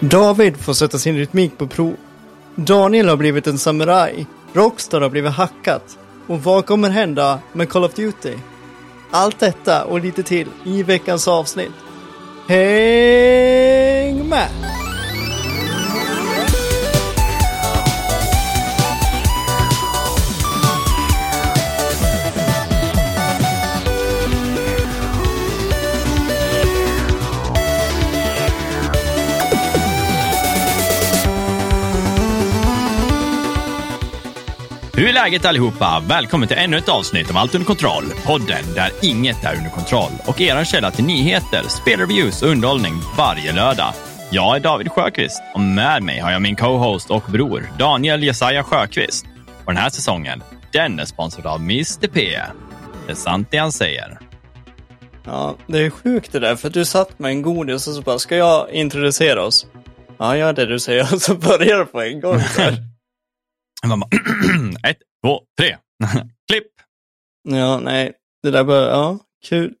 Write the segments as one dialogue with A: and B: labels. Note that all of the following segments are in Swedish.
A: David får sätta sin rytmik på prov. Daniel har blivit en samuraj. Rockstar har blivit hackat. Och vad kommer hända med Call of Duty? Allt detta och lite till i veckans avsnitt. Häng med!
B: Läget allihopa? Välkommen till ännu ett avsnitt av Allt under kontroll. Podden där inget är under kontroll och er källa till nyheter, spelreviews och underhållning varje lördag. Jag är David Sjöqvist och med mig har jag min co-host och bror Daniel Jesaja Sjöqvist. Och den här säsongen, den är sponsrad av Mr P. Det är sant det han säger.
A: Ja, det är sjukt det där, för du satt med en godis och så bara, ska jag introducera oss? Ja, gör det du säger, och så börjar du på en gång.
B: Man bara, ett, två, tre. Klipp!
A: ja, nej, det där bara, ja, kul.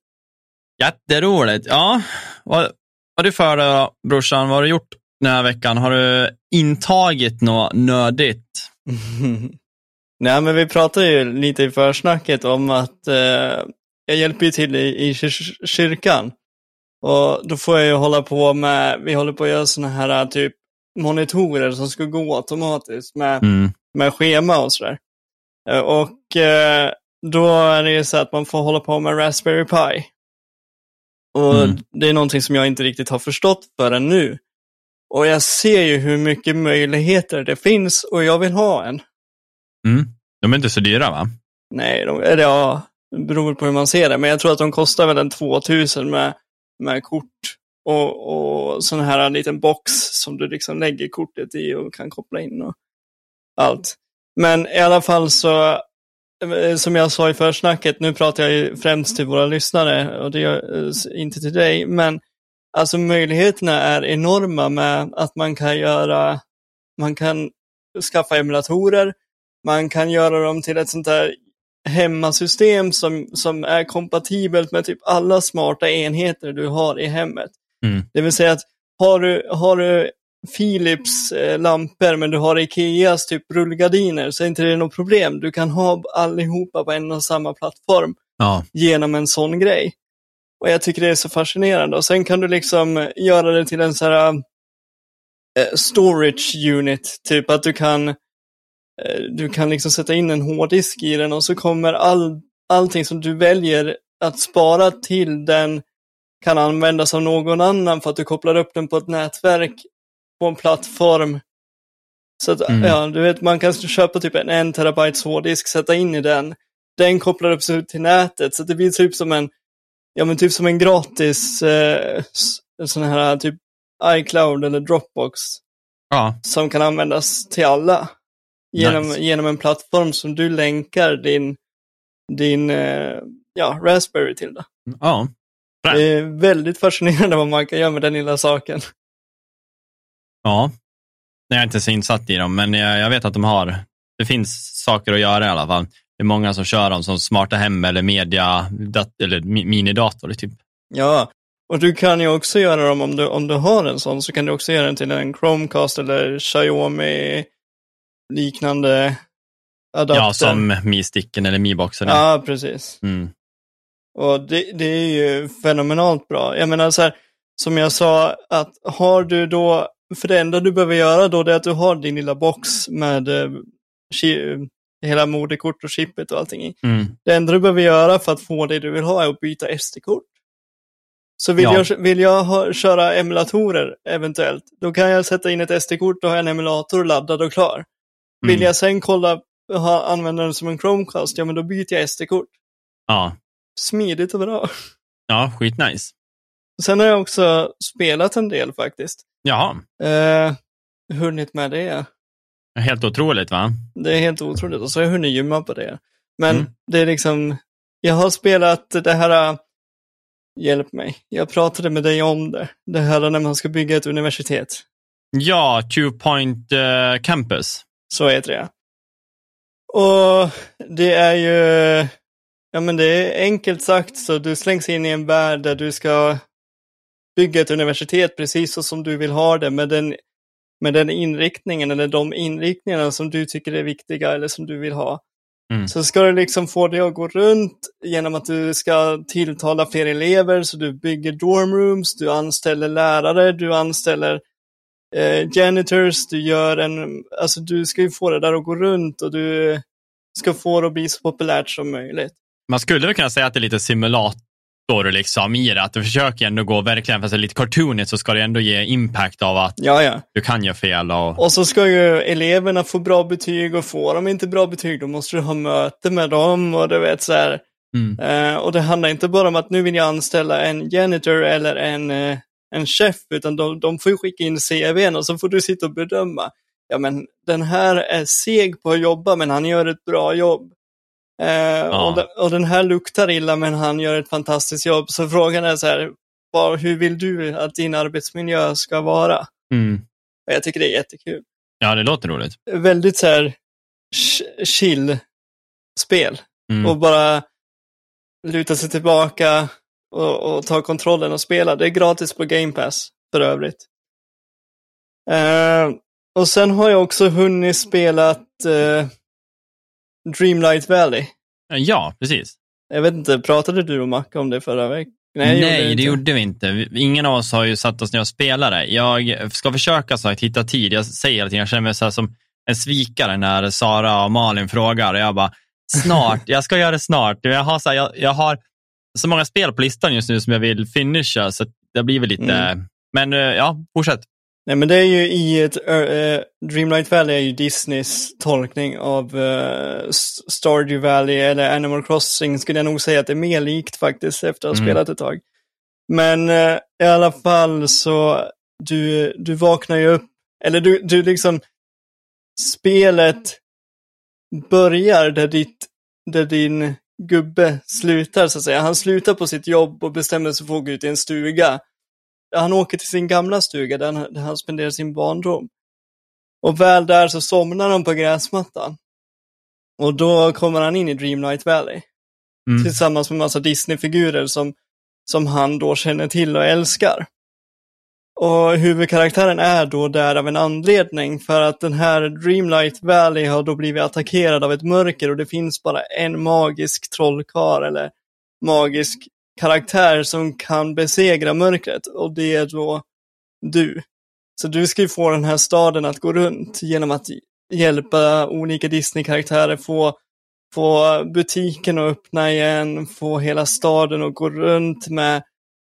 B: Jätteroligt. Ja, vad, vad har du för dig då, brorsan? Vad har du gjort den här veckan? Har du intagit något nödigt?
A: Nej, men vi pratade ju lite i försnacket om att eh, jag hjälper ju till i, i kyr- kyrkan. Och då får jag ju hålla på med, vi håller på att göra sådana här typ monitorer som ska gå automatiskt med,
B: Mm.
A: Med schema och sådär. Eh, Och eh, då är det ju så att man får hålla på med Raspberry Pi. Och
B: Mm.
A: det är någonting som jag inte riktigt har förstått förrän nu. Och jag ser ju hur mycket möjligheter det finns och jag vill ha en.
B: Mm. De är inte så dyra va?
A: Nej, de, eller ja, det beror på hur man ser det. Men jag tror att de kostar väl en 2000 med, med kort och, och sån här liten box som du liksom lägger kortet i och kan koppla in och allt. Men i alla fall så, eh, som jag sa i försnacket, nu pratar jag ju främst till våra lyssnare och det gör eh, inte till dig, men alltså möjligheterna är enorma med att man kan göra, man kan skaffa emulatorer, man kan göra dem till ett sånt där hemmasystem som, som är kompatibelt med typ alla smarta enheter du har i hemmet.
B: Mm.
A: Det vill säga att har du, har du Philips eh, lampor men du har Ikeas typ rullgardiner så är inte det något problem. Du kan ha allihopa på en och samma plattform
B: Ja.
A: genom en sån grej. Och jag tycker det är så fascinerande. Och sen kan du liksom göra det till en sån här eh, storage unit, typ att du kan eh, du kan liksom sätta in en hårddisk i den och så kommer all, allting som du väljer att spara till den kan användas av någon annan för att du kopplar upp den på ett nätverk på en plattform. Så att,
B: Mm.
A: ja, du vet, man kan köpa typ en en terabyte hårddisk, sätta in i den. Den kopplar upp sig till nätet, så det blir typ som en, ja men typ som en gratis eh, sån här typ iCloud eller Dropbox
B: Ja.
A: som kan användas till alla. Genom,
B: Nice.
A: genom en plattform som du länkar din, din eh, ja, Raspberry till. Då.
B: Ja.
A: Det är väldigt fascinerande vad man kan göra med den lilla saken.
B: Ja. Jag är inte så insatt i dem, men jag, jag vet att de har, det finns saker att göra i alla fall. Det är många som kör dem som smarta hem eller media, dat, eller mi, minidator. Typ.
A: Ja, och du kan ju också göra dem om du, om du har en sån så kan du också göra den till en Chromecast eller Xiaomi liknande adapter.
B: Ja, som Mi-sticken eller Mi-boxen.
A: Ja, precis.
B: Mm.
A: Och det, det är ju fenomenalt bra. Jag menar så här, som jag sa, att har du då, för det enda du behöver göra då är att du har din lilla box med eh, chi- hela moderkort och chippet och allting i.
B: Mm.
A: Det enda du behöver göra för att få det du vill ha är att byta SD-kort. Så vill
B: Ja.
A: jag, vill jag ha, köra emulatorer eventuellt, då kan jag sätta in ett SD-kort och ha en emulator laddad och klar. Vill
B: Mm.
A: jag sen kolla, ha, använda den som en Chromecast, ja men då byter jag SD-kort.
B: Ja.
A: Smidigt och bra.
B: ja, skitnice.
A: Sen har jag också spelat en del faktiskt.
B: Jaha,
A: Eh, hunnit med det.
B: helt otroligt va?
A: Det är helt otroligt. Och så har jag hunnit gymma på det. Men
B: Mm.
A: det är liksom, jag har spelat det här, hjälp mig, jag pratade med dig om det. Det här när man ska bygga ett universitet.
B: Ja, Two Point eh, Campus.
A: Så heter det. Och det är ju, ja men det är enkelt sagt så du slängs in i en värld där du ska bygga ett universitet precis så som du vill ha det med den, med den inriktningen eller de inriktningarna som du tycker är viktiga eller som du vill ha.
B: Mm.
A: Så ska du liksom få det att gå runt genom att du ska tilltala fler elever, så du bygger dormrooms, du anställer lärare, du anställer eh, janitors, du gör en, alltså du ska ju få det där att gå runt och du ska få det att bli så populärt som möjligt.
B: Man skulle väl kunna säga att det är lite simulator liksom i det, att du försöker ändå gå verkligen, fast det är lite cartoonigt så ska det ändå ge impact av att
A: Ja, ja.
B: du kan göra fel. Och...
A: Och så ska ju eleverna få bra betyg och får de inte bra betyg då måste du ha möte med dem och du vet så här.
B: Mm.
A: Eh, och det handlar inte bara om att nu vill jag anställa en janitor eller en, eh, en chef, utan de, de får ju skicka in CVn och så får du sitta och bedöma. Ja, men den här är seg på att jobba, men han gör ett bra jobb. Eh, och, de, och den här luktar illa, men han gör ett fantastiskt jobb. Så frågan är så här, vad, hur vill du att din arbetsmiljö ska vara?
B: Mm.
A: Och jag tycker det är jättekul.
B: Ja, det låter roligt.
A: Väldigt så här ch- chill spel.
B: Mm.
A: Och bara luta sig tillbaka och, och ta kontrollen och spela. Det är gratis på Game Pass för övrigt. Eh, och sen har jag också hunnit spelat eh, Dreamlight Valley.
B: Ja, precis.
A: Jag vet inte, pratade du och Macke om det förra veckan?
B: Nej,
A: jag
B: det
A: inte.
B: gjorde vi inte. Ingen av oss har ju satt oss ner och spelat det. Jag ska försöka så att hitta tid. Jag säger tiden, jag känner mig så som en svikare när Sara och Malin frågar. Och jag bara, snart, jag ska göra det snart. Jag har, så här, jag, jag har så många spel på listan just nu som jag vill finisha, så det blir väl lite...
A: Mm.
B: Men eh, ja, fortsätt.
A: Nej, men det är ju i ett, uh, Dreamlight Valley är ju Disneys tolkning av uh, Stardew Valley eller Animal Crossing skulle jag nog säga att det är mer likt faktiskt efter att ha
B: Mm.
A: spelat ett tag. Men eh, i alla fall så, du, du vaknar ju upp, eller du, du liksom, spelet börjar där, ditt, där din gubbe slutar så att säga. Han slutar på sitt jobb och bestämmer sig för att gå ut i en stuga. Han åker till sin gamla stuga där han, där han spenderar sin barndom. Och väl där så somnar han på gräsmattan. Och då kommer han in i Dreamlight Valley
B: Mm.
A: tillsammans med massa Disney-figurer som, som han då känner till och älskar. Och huvudkaraktären är då där av en anledning för att den här Dreamlight Valley har då blivit attackerad av ett mörker och det finns bara en magisk trollkar eller magisk karaktär som kan besegra mörkret och det är då du. Så du ska ju få den här staden att gå runt genom att hjälpa olika Disney-karaktärer få få butiken att öppna igen, få hela staden att gå runt med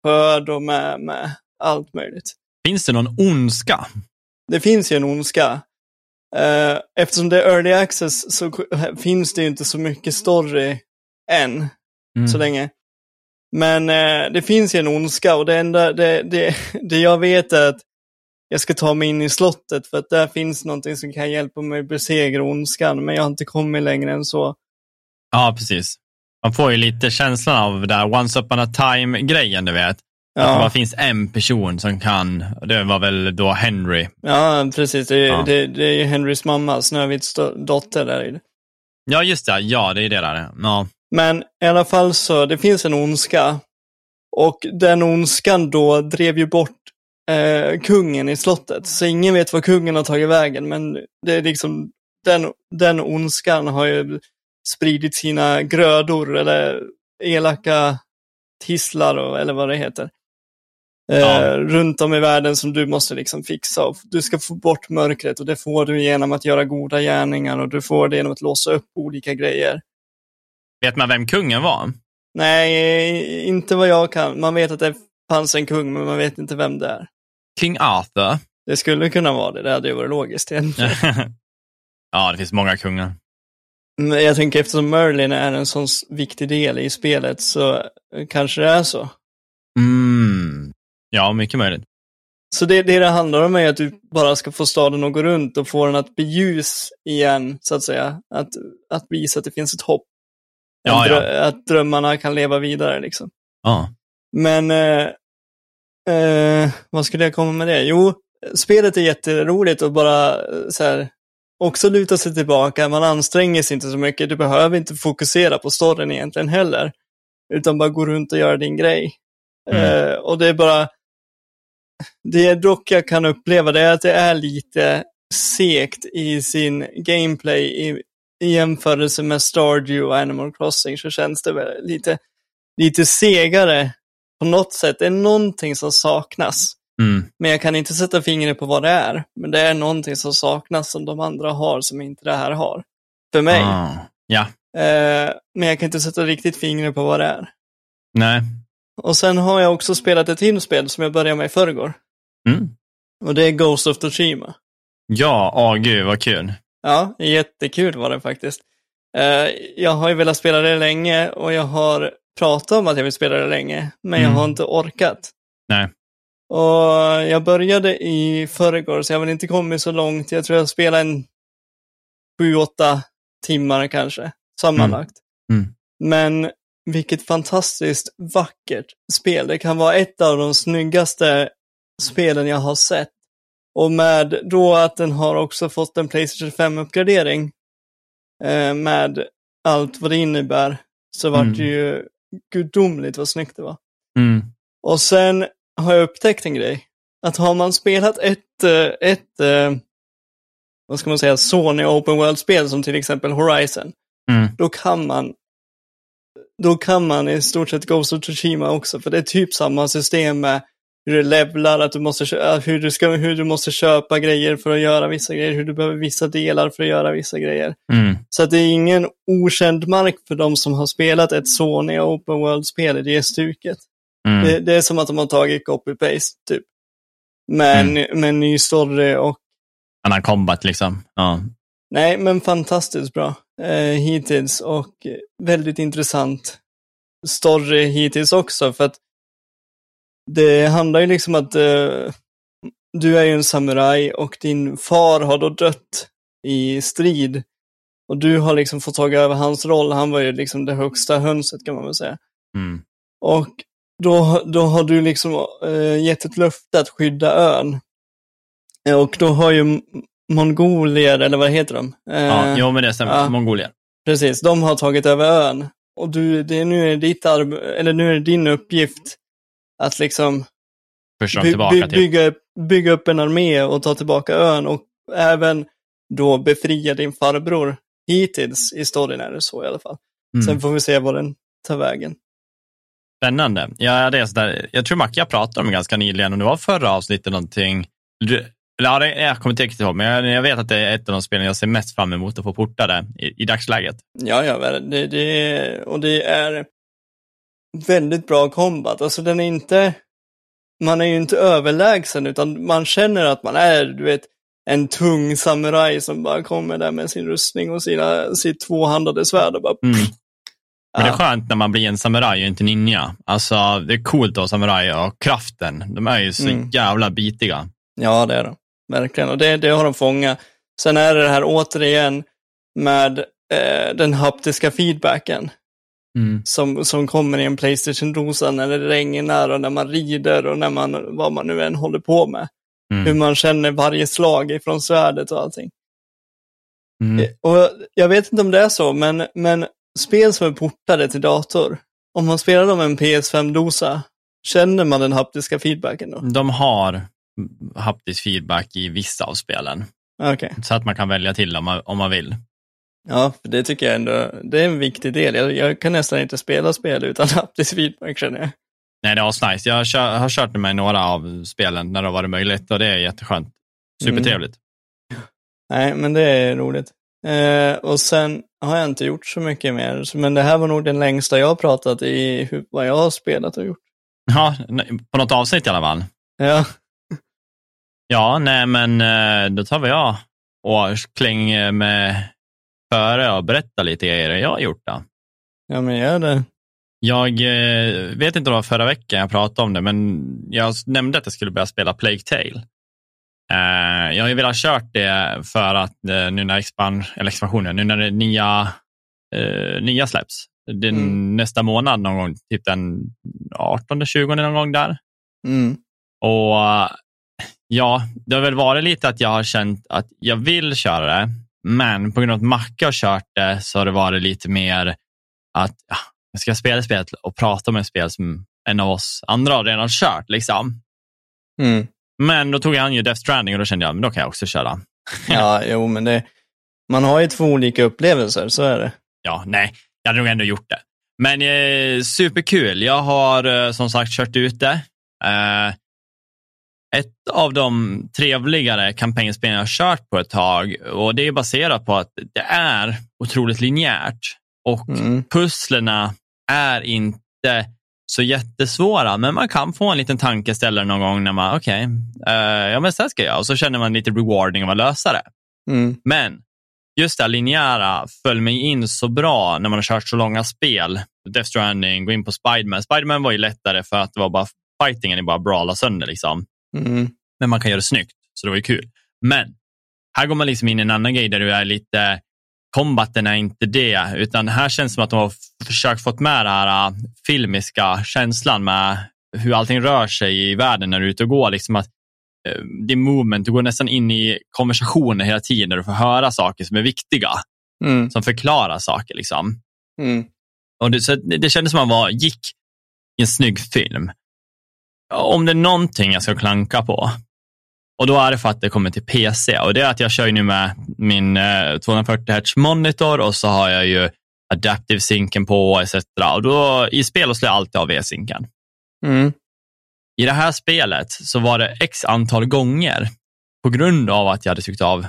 A: skörd och med, med allt möjligt.
B: Finns det någon ondska?
A: Det finns ju en ondska. Eh, Eftersom det är early access så finns det ju inte så mycket story än,
B: Mm.
A: så länge. Men eh, det finns ju en ondska och det enda, det, det, det jag vet är att jag ska ta mig in i slottet för att där finns någonting som kan hjälpa mig besegra ondskan, men jag har inte kommit längre än så.
B: Ja, precis. Man får ju lite känslan av det där once upon a time-grejen, du vet. Att det bara
A: Ja,
B: finns en person som kan, det var väl då Henry.
A: ja precis. Det är,
B: Ja.
A: det, det är Henrys mamma, Snövits do- dotter där i det.
B: Ja, just det. Ja, det är det där. Ja.
A: Men i alla fall så, det finns en ondska. Och den ondskan då drev ju bort eh, kungen i slottet. Så ingen vet var kungen har tagit vägen, men det är liksom, den, den ondskan har ju spridit sina grödor eller elaka tisslar eller vad det heter. Eh,
B: Ja.
A: Runt om i världen som du måste liksom fixa. Du ska få bort mörkret och det får du genom att göra goda gärningar och du får det genom att låsa upp olika grejer.
B: Vet man vem kungen var?
A: Nej, inte vad jag kan. Man vet att det fanns en kung, men man vet inte vem det är.
B: King Arthur.
A: Det skulle kunna vara det, det hade ju varit logiskt egentligen.
B: ja, det finns många kungar.
A: Men jag tänker eftersom Merlin är en sån viktig del i spelet så kanske det är så.
B: Mm. Ja, mycket möjligt.
A: Så det, det det handlar om är att du bara ska få staden att gå runt och få den att bli ljus igen, så att säga. Att, att visa att det finns ett hopp.
B: Ja,
A: att,
B: ja.
A: att drömmarna kan leva vidare liksom.
B: Ja.
A: Men, eh, eh, vad skulle jag komma med det? Jo, spelet är jätteroligt och bara eh, så här, också luta sig tillbaka. Man anstränger sig inte så mycket. Du behöver inte fokusera på storyn egentligen heller. Utan bara gå runt och göra din grej.
B: Mm.
A: Eh, och det är bara, det dock jag kan uppleva det är att det är lite segt i sin gameplay i, i jämförelse med Stardew och Animal Crossing så känns det väl lite, lite segare på något sätt. Det är någonting som saknas.
B: Mm.
A: Men jag kan inte sätta fingret på vad det är. Men det är någonting som saknas som de andra har som inte det här har. För mig.
B: Ah. Ja,
A: Eh, men jag kan inte sätta riktigt fingret på vad det är.
B: nej.
A: Och sen har jag också spelat ett till spel som jag började med i förrgår.
B: Mm.
A: Och det är Ghost of Tsushima.
B: Ja, åh gud vad kul.
A: Ja, jättekul var det faktiskt. Eh, jag har ju velat spela det länge och jag har pratat om att jag vill spela det länge, men jag
B: Mm.
A: har inte orkat.
B: Nej.
A: Och jag började i förrgår, så jag har väl inte kommit så långt. Jag tror jag spelade en sju, åtta timmar kanske, sammanlagt.
B: Mm. Mm.
A: Men vilket fantastiskt vackert spel. Det kan vara ett av de snyggaste spelen jag har sett. Och med då att den har också fått en Playstation 5-uppgradering eh, med allt vad det innebär, så var
B: Mm.
A: det ju gudomligt vad snyggt det var.
B: Mm.
A: Och sen har jag upptäckt en grej. Att har man spelat ett, eh, ett eh, vad ska man säga, Sony Open World-spel som till exempel Horizon,
B: Mm.
A: då kan man då kan man i stort sett Ghost of Tsushima också, för det är typ samma system med hur du levlar, att du måste, äh, hur, du ska, hur du måste köpa grejer för att göra vissa grejer, hur du behöver vissa delar för att göra vissa grejer.
B: Mm.
A: Så att det är ingen okänd mark för de som har spelat ett Sony Open World-spel i det stuket.
B: Mm.
A: Det, det är som att de har tagit copy-paste, typ. Men med en ny story och,
B: Annan combat liksom. Ja.
A: nej, men fantastiskt bra eh, hittills och väldigt intressant story hittills också, för att det handlar ju liksom att eh, du är ju en samuraj och din far har då dött i strid. Och du har liksom fått tag över hans roll, han var ju liksom det högsta hönset kan man väl säga.
B: Mm.
A: Och då, då har du liksom eh, gett ett löfte att skydda ön. Eh, Och då har ju mongolier, eller vad heter de? Eh,
B: Ja, jo, men det stämmer.
A: ja.
B: Mongolien.
A: Precis, de har tagit över ön. Och du, det nu, är ditt arb- eller nu är det din uppgift att liksom by, by,
B: till.
A: bygga, bygga upp en armé och ta tillbaka ön och även då befria din farbror. Hittills i storyn är det så i alla fall.
B: Mm.
A: Sen får vi se vad den tar vägen.
B: Spännande. Ja, det är sådär. Jag tror Macke jag pratade om ganska nyligen, om det var förra avsnittet någonting. Du- ja, det- jag kommer inte riktigt ihåg, men jag, jag vet att det är ett av de spelen jag ser mest fram emot att få portade i, i dagsläget.
A: Ja, ja, det, det, och det är väldigt bra combat. Alltså den är inte, man är ju inte överlägsen utan man känner att man är, du vet, en tung samuraj som bara kommer där med sin rustning och sina, sitt tvåhandade svärd och bara...
B: Mm. Men det är skönt när man blir en samuraj och inte ninja. Alltså, det är coolt att vara samuraj och kraften, de är ju så
A: Mm.
B: jävla bitiga.
A: Ja, det är de. Verkligen. Och det, det har de fångat. Sen är det det här återigen med eh, den haptiska feedbacken.
B: Mm.
A: som, som kommer i en Playstation-dosa när det regnar och när man rider och när man, vad man nu än håller på med. Hur
B: Mm.
A: man känner varje slag ifrån svärdet och allting.
B: Mm.
A: Eh, Och jag vet inte om det är så, men, men spel som är portade till dator, om man spelar dem med en PS5-dosa, känner man den haptiska feedbacken då?
B: De har haptisk feedback i vissa av spelen,
A: Okej.
B: så att man kan välja till om man, om man vill.
A: Ja, för det tycker jag ändå, det är en viktig del. Jag, jag kan nästan inte spela spel utan haptisk feedback känner jag.
B: Nej, det är asnice. Jag har, kör, har kört med några av spelen när det varit möjligt och det är jätteskönt. Supertrevligt.
A: Nej, men det är roligt. Eh, och sen har jag inte gjort så mycket mer, men det här var nog den längsta jag har pratat i hur, vad jag har spelat och gjort.
B: Ja, på något avsnitt i alla fall.
A: Ja,
B: Ja, nej men eh, då tar vi jag och klänger med före och berättar lite grejer jag har gjort. Då.
A: ja men gör det.
B: Jag eh, vet inte om det var förra veckan jag pratade om det, men jag nämnde att jag skulle börja spela Plague Tale. Eh, jag har ju velat kört det för att eh, nu när expan, eller expansionen, nu när det nya, eh, nya släpps, den,
A: Mm.
B: nästa månad någon gång, typ den 18-20 någon gång där.
A: Mm.
B: Och ja, det har väl varit lite att jag har känt att jag vill köra det, men på grund av att Macke har kört det så har det varit lite mer att ja, jag ska spela spelet och prata om ett spel som en av oss andra har redan kört. Liksom.
A: Mm.
B: Men då tog han ju Death Stranding och då kände jag, men då kan jag också köra.
A: Ja, jo, men det, man har ju två olika upplevelser, så är det.
B: Ja, nej, jag hade nog ändå gjort det. Men eh, superkul. Jag har eh, som sagt kört ut det. Eh, ett av de trevligare kampanjspel jag har kört på ett tag och det är baserat på att det är otroligt linjärt och
A: Mm.
B: pusslerna är inte så jättesvåra, men man kan få en liten tankeställare någon gång när man, okej, eh, ja men så här ska jag, och så känner man lite rewarding av att lösa det.
A: Mm.
B: Men just det här linjära föll mig in så bra när man har kört så långa spel. Death Stranding, gå in på Spiderman. Spiderman var ju lättare för att det var bara fightingen, är bara brawla sönder liksom.
A: Mm.
B: Men man kan göra det snyggt, så det var ju kul. Men här går man liksom in i en annan grej där du är lite, combaten är inte det, utan här känns det som att de har försökt fått med den här äh, filmiska känslan med hur allting rör sig i världen när du är ute och går. Liksom att, eh, din movement, du går nästan in i konversationer hela tiden där du får höra saker som är viktiga,
A: Mm.
B: som förklarar saker. Liksom.
A: Mm.
B: Och det, så det det kändes som att man var, gick i en snygg film. Om det är någonting jag ska klanka på, och då är det för att det kommer till PC, och det är att jag kör nu med min eh, 240 Hz monitor och så har jag ju Adaptive Synken på etc. Och då, I spel slår jag alltid av V-synken.
A: Mm.
B: I det här spelet så var det x antal gånger på grund av att jag hade tryckt av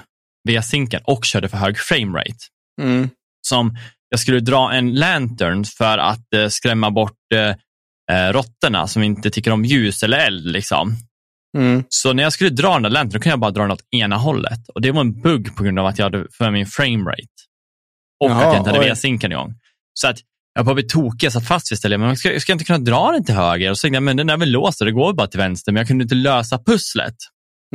B: V-synken och körde för hög framerate
A: Mm.
B: som jag skulle dra en lantern för att eh, skrämma bort eh, råttorna som inte tycker om ljus eller eld. Liksom.
A: Mm.
B: Så när jag skulle dra den där lantern då kunde jag bara dra den åt ena hållet. Och Det var en bugg på grund av att jag hade för min framerate. Och
A: Jaha,
B: att jag inte hade
A: oj.
B: V-synken igång. Så att jag bara blev tokig, jag satt fast vid stället. Men jag ska, ska jag inte kunna dra den till höger? Och så tänkte jag, men den är väl låst det går bara till vänster. Men jag kunde inte lösa pusslet.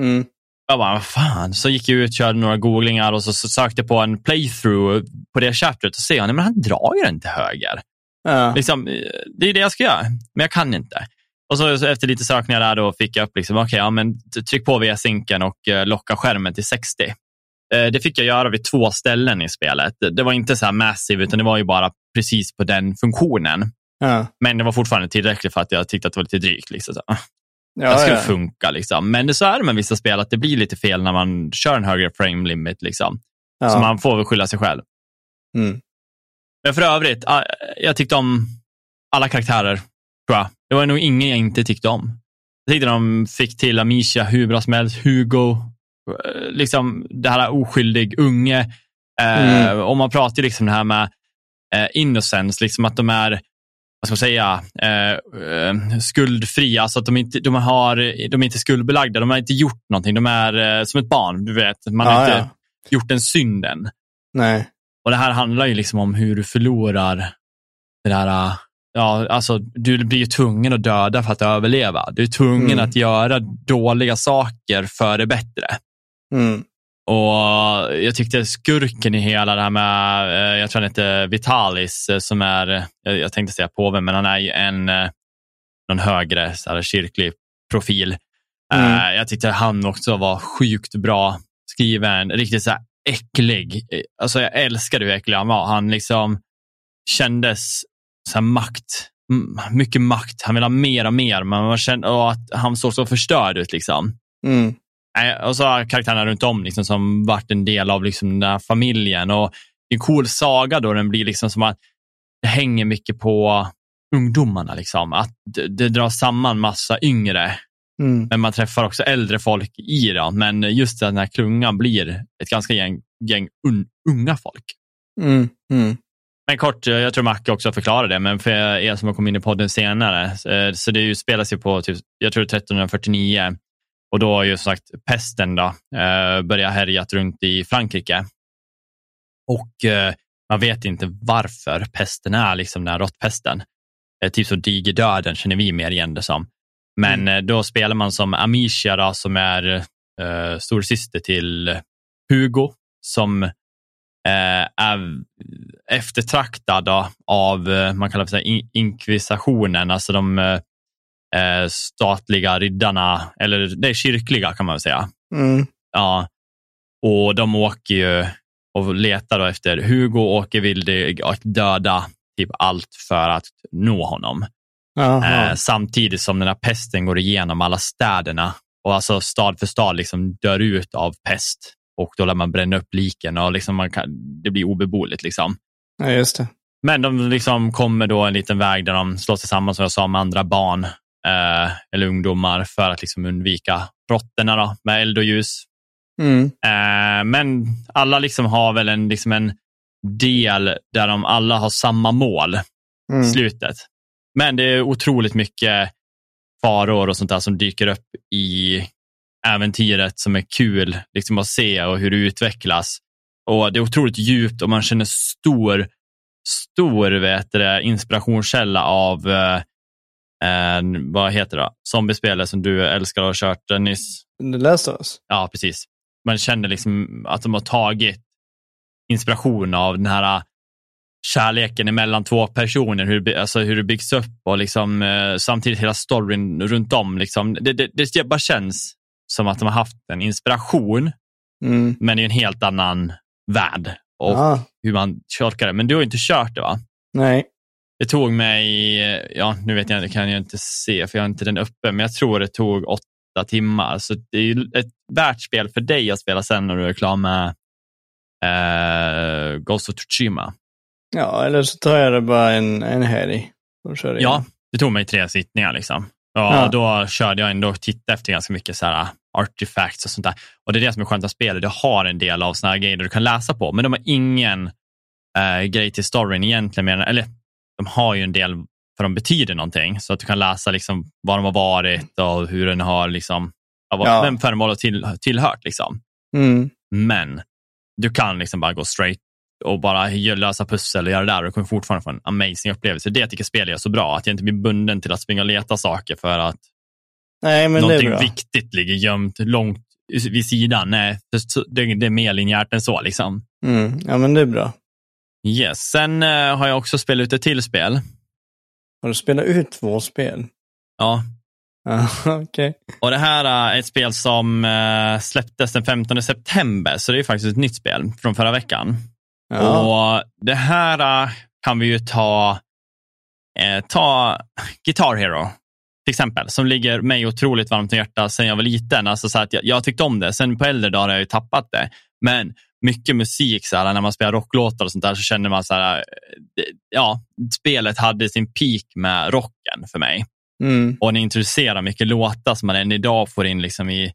A: Mm.
B: Jag bara, vad fan. Så gick jag ut, körde några googlingar och så, så sökte på en playthrough på det chapteret och ser jag, nej men han drar ju den till höger.
A: Ja.
B: Liksom, eh, det är det jag ska göra, men jag kan inte. Och så, så efter lite sökningar där då fick jag upp, liksom, okej, ja, men tryck på V-synken och eh, locka skärmen till 60. Eh, det fick jag göra vid två ställen i spelet. Det- var inte så här massive, utan det var ju bara precis på den funktionen.
A: Ja.
B: Men det var fortfarande tillräckligt för att jag tyckte att det var lite drygt. Liksom. Ah, det
A: Ja,
B: skulle
A: ja.
B: funka. Liksom. Men det så är det med vissa spel, att det blir lite fel när man kör en högre frame limit. Liksom. Så
A: Ja.
B: man får väl skylla sig själv.
A: Mm.
B: Men för övrigt, ah, jag tyckte om alla karaktärer, tror jag. Det var nog ingen jag inte tyckte om. Jag tyckte de fick till Amicia hur bra som helst, Hugo, eh, liksom det här oskyldig unge. Eh,
A: Mm.
B: Och man pratar ju liksom det här med eh, innocence, liksom att de är, vad ska man säga, eh, eh, skuldfria, alltså att de inte, de, har, de är inte skuldbelagda, de har inte gjort någonting, de är eh, som ett barn, du vet, man har
A: Ja,
B: inte
A: ja.
B: gjort en synd än.
A: Nej.
B: Och det här handlar ju liksom om hur du förlorar det där, äh, ja, alltså du blir ju tvungen att döda för att överleva. Du är tvungen
A: Mm.
B: att göra dåliga saker för det bättre.
A: Mm.
B: Och jag tyckte skurken i hela det här med, eh, jag tror han heter Vitalis, eh, som är, jag tänkte säga påven, men han är ju en, någon högre så här, kyrklig profil.
A: Mm.
B: Jag tyckte han också var sjukt bra skriven, riktigt så äcklig. Alltså jag älskade hur äcklig han var. Han liksom kändes så makt, mycket makt. Han ville ha mer och mer, men man kände och att han såg så förstörd ut. Liksom.
A: Mm.
B: Och så karaktärerna runt om liksom, som varit en del av liksom, den här familjen. Och det är en cool saga då den blir liksom som att det hänger mycket på ungdomarna. Liksom. Att det, det drar samman massa yngre,
A: Mm.
B: men man träffar också äldre folk i det. Men just den här klungan blir ett ganska gäng, gäng un, unga folk.
A: Mm. Mm.
B: Men kort, eh, jag tror Macke också förklarar det, men för er som har kommit in i podden senare, eh, så det är ju, spelas ju på, typ, jag tror 1349, och då har ju som sagt pesten då, eh, börjat härjat runt i Frankrike. Och eh, man vet inte varför pesten är liksom den här råttpesten. Eh, typ som digerdöden känner vi mer igen det som. Men eh, då spelar man som Amicia då, som är eh, storsyster till Hugo, som eh, är eftertraktad då av, eh, man kallar det för in- inkvisationen, alltså de eh, eh, statliga riddarna, eller det är kyrkliga kan man väl säga.
A: Mm.
B: Ja, och de åker ju och letar då efter Hugo och är villig att döda typ allt för att nå honom. Eh, samtidigt som den här pesten går igenom alla städerna och alltså stad för stad liksom dör ut av pest och då lär man bränna upp liken och liksom kan, det blir obeboeligt. Liksom.
A: Ja, just det.
B: Men de liksom kommer då en liten väg där de slår sig samman som jag sa med andra barn eh, eller ungdomar för att liksom undvika råttorna då, med eld och ljus.
A: Mm.
B: Eh, men alla liksom har väl en, liksom en del där de alla har samma mål i
A: Mm.
B: slutet. Men det är otroligt mycket faror och sånt där som dyker upp i äventyret som är kul liksom att se och hur det utvecklas. Och Det är otroligt djupt och man känner stor, stor vet det, inspirationskälla av eh, vad heter det? Zombiespelet som du älskar och har kört eh, nyss.
A: Det läste oss.
B: Ja, precis. Man känner liksom att de har tagit inspiration av den här kärleken mellan två personer, hur, alltså hur det byggs upp och liksom, eh, samtidigt hela storyn runt om. Liksom, det, det, det bara känns som att de har haft en inspiration,
A: Mm.
B: men i en helt annan värld och
A: Ja.
B: hur man tolkar det. Men du har inte kört det va?
A: Nej.
B: Det tog mig, eh, ja nu vet jag det kan jag inte se för jag har inte den uppe, men jag tror det tog åtta timmar. Så det är ett värt spel för dig att spela sen när du är klar med eh, Ghost of Tsushima.
A: Ja, eller så tar jag det bara en, en helg. och kör
B: Ja, det tog mig tre sittningar. Liksom. Ja,
A: Ja.
B: Då körde jag ändå och tittade efter ganska mycket så här artifacts och sånt där. Och det är det som är skönt att spelet. Det har en del av såna här grejer du kan läsa på, men de har ingen eh, grej till storyn egentligen. Mer, än- eller de har ju en del för de betyder någonting, så att du kan läsa liksom vad de har varit och hur den har, liksom, vad,
A: Ja.
B: vem föremål har till, tillhört. Liksom.
A: Mm.
B: Men du kan liksom bara gå straight och bara lösa pussel och göra det där och kommer fortfarande få en amazing upplevelse. Det jag tycker spel är så bra, att jag inte blir bunden till att springa och leta saker för att
A: Nej, men
B: någonting viktigt ligger gömt långt vid sidan. Nej, det, är mer linjärt än så. Liksom.
A: Mm. Ja, men det är bra.
B: Yes. Sen eh, har jag också spelat ut ett till spel.
A: Har du spelat ut två spel?
B: Ja.
A: Okej.
B: Och Det här är ett spel som eh, släpptes den 15 september, så det är faktiskt ett nytt spel från förra veckan.
A: Ja.
B: Och Det här eh, kan vi ju ta, eh, ta Guitar Hero till exempel, som ligger mig otroligt varmt om hjärtat sedan jag var liten. Alltså så att jag, jag tyckte om det. Sen på äldre dagar har jag ju tappat det. Men mycket musik, så här, när man spelar rocklåtar och sånt där, så känner man så här, det- ja, spelet hade sin peak med rocken för mig.
A: Mm.
B: Och den introducerar mycket låtar som man än idag får in liksom i,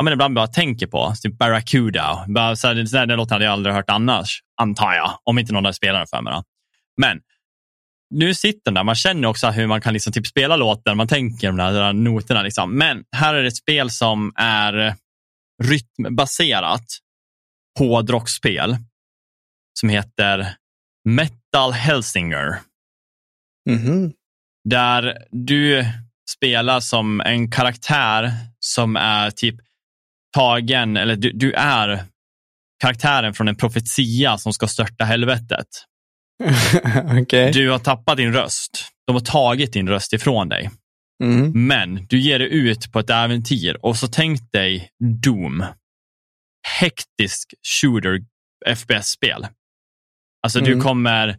B: ja men ibland bara tänker på. Typ Barracuda. Bara, så här, den, den låten hade jag aldrig hört annars, antar jag. Om inte någon hade spelat den för mig. Då. Men nu sitter den där, man känner också hur man kan liksom typ spela låten, man tänker de där, där noterna. Liksom. Men här är det ett spel som är rytmbaserat hårdrocksspel som heter Metal Hellsinger
A: Mhm.
B: där du spelar som en karaktär som är typ tagen, eller du, du är karaktären från en profetia som ska störta helvetet.
A: Okej.
B: Du har tappat din röst. De har tagit din röst ifrån dig.
A: Mm.
B: Men du ger dig ut på ett äventyr och så tänk dig Doom. Hektisk shooter FPS-spel. Alltså du
A: Mm.
B: kommer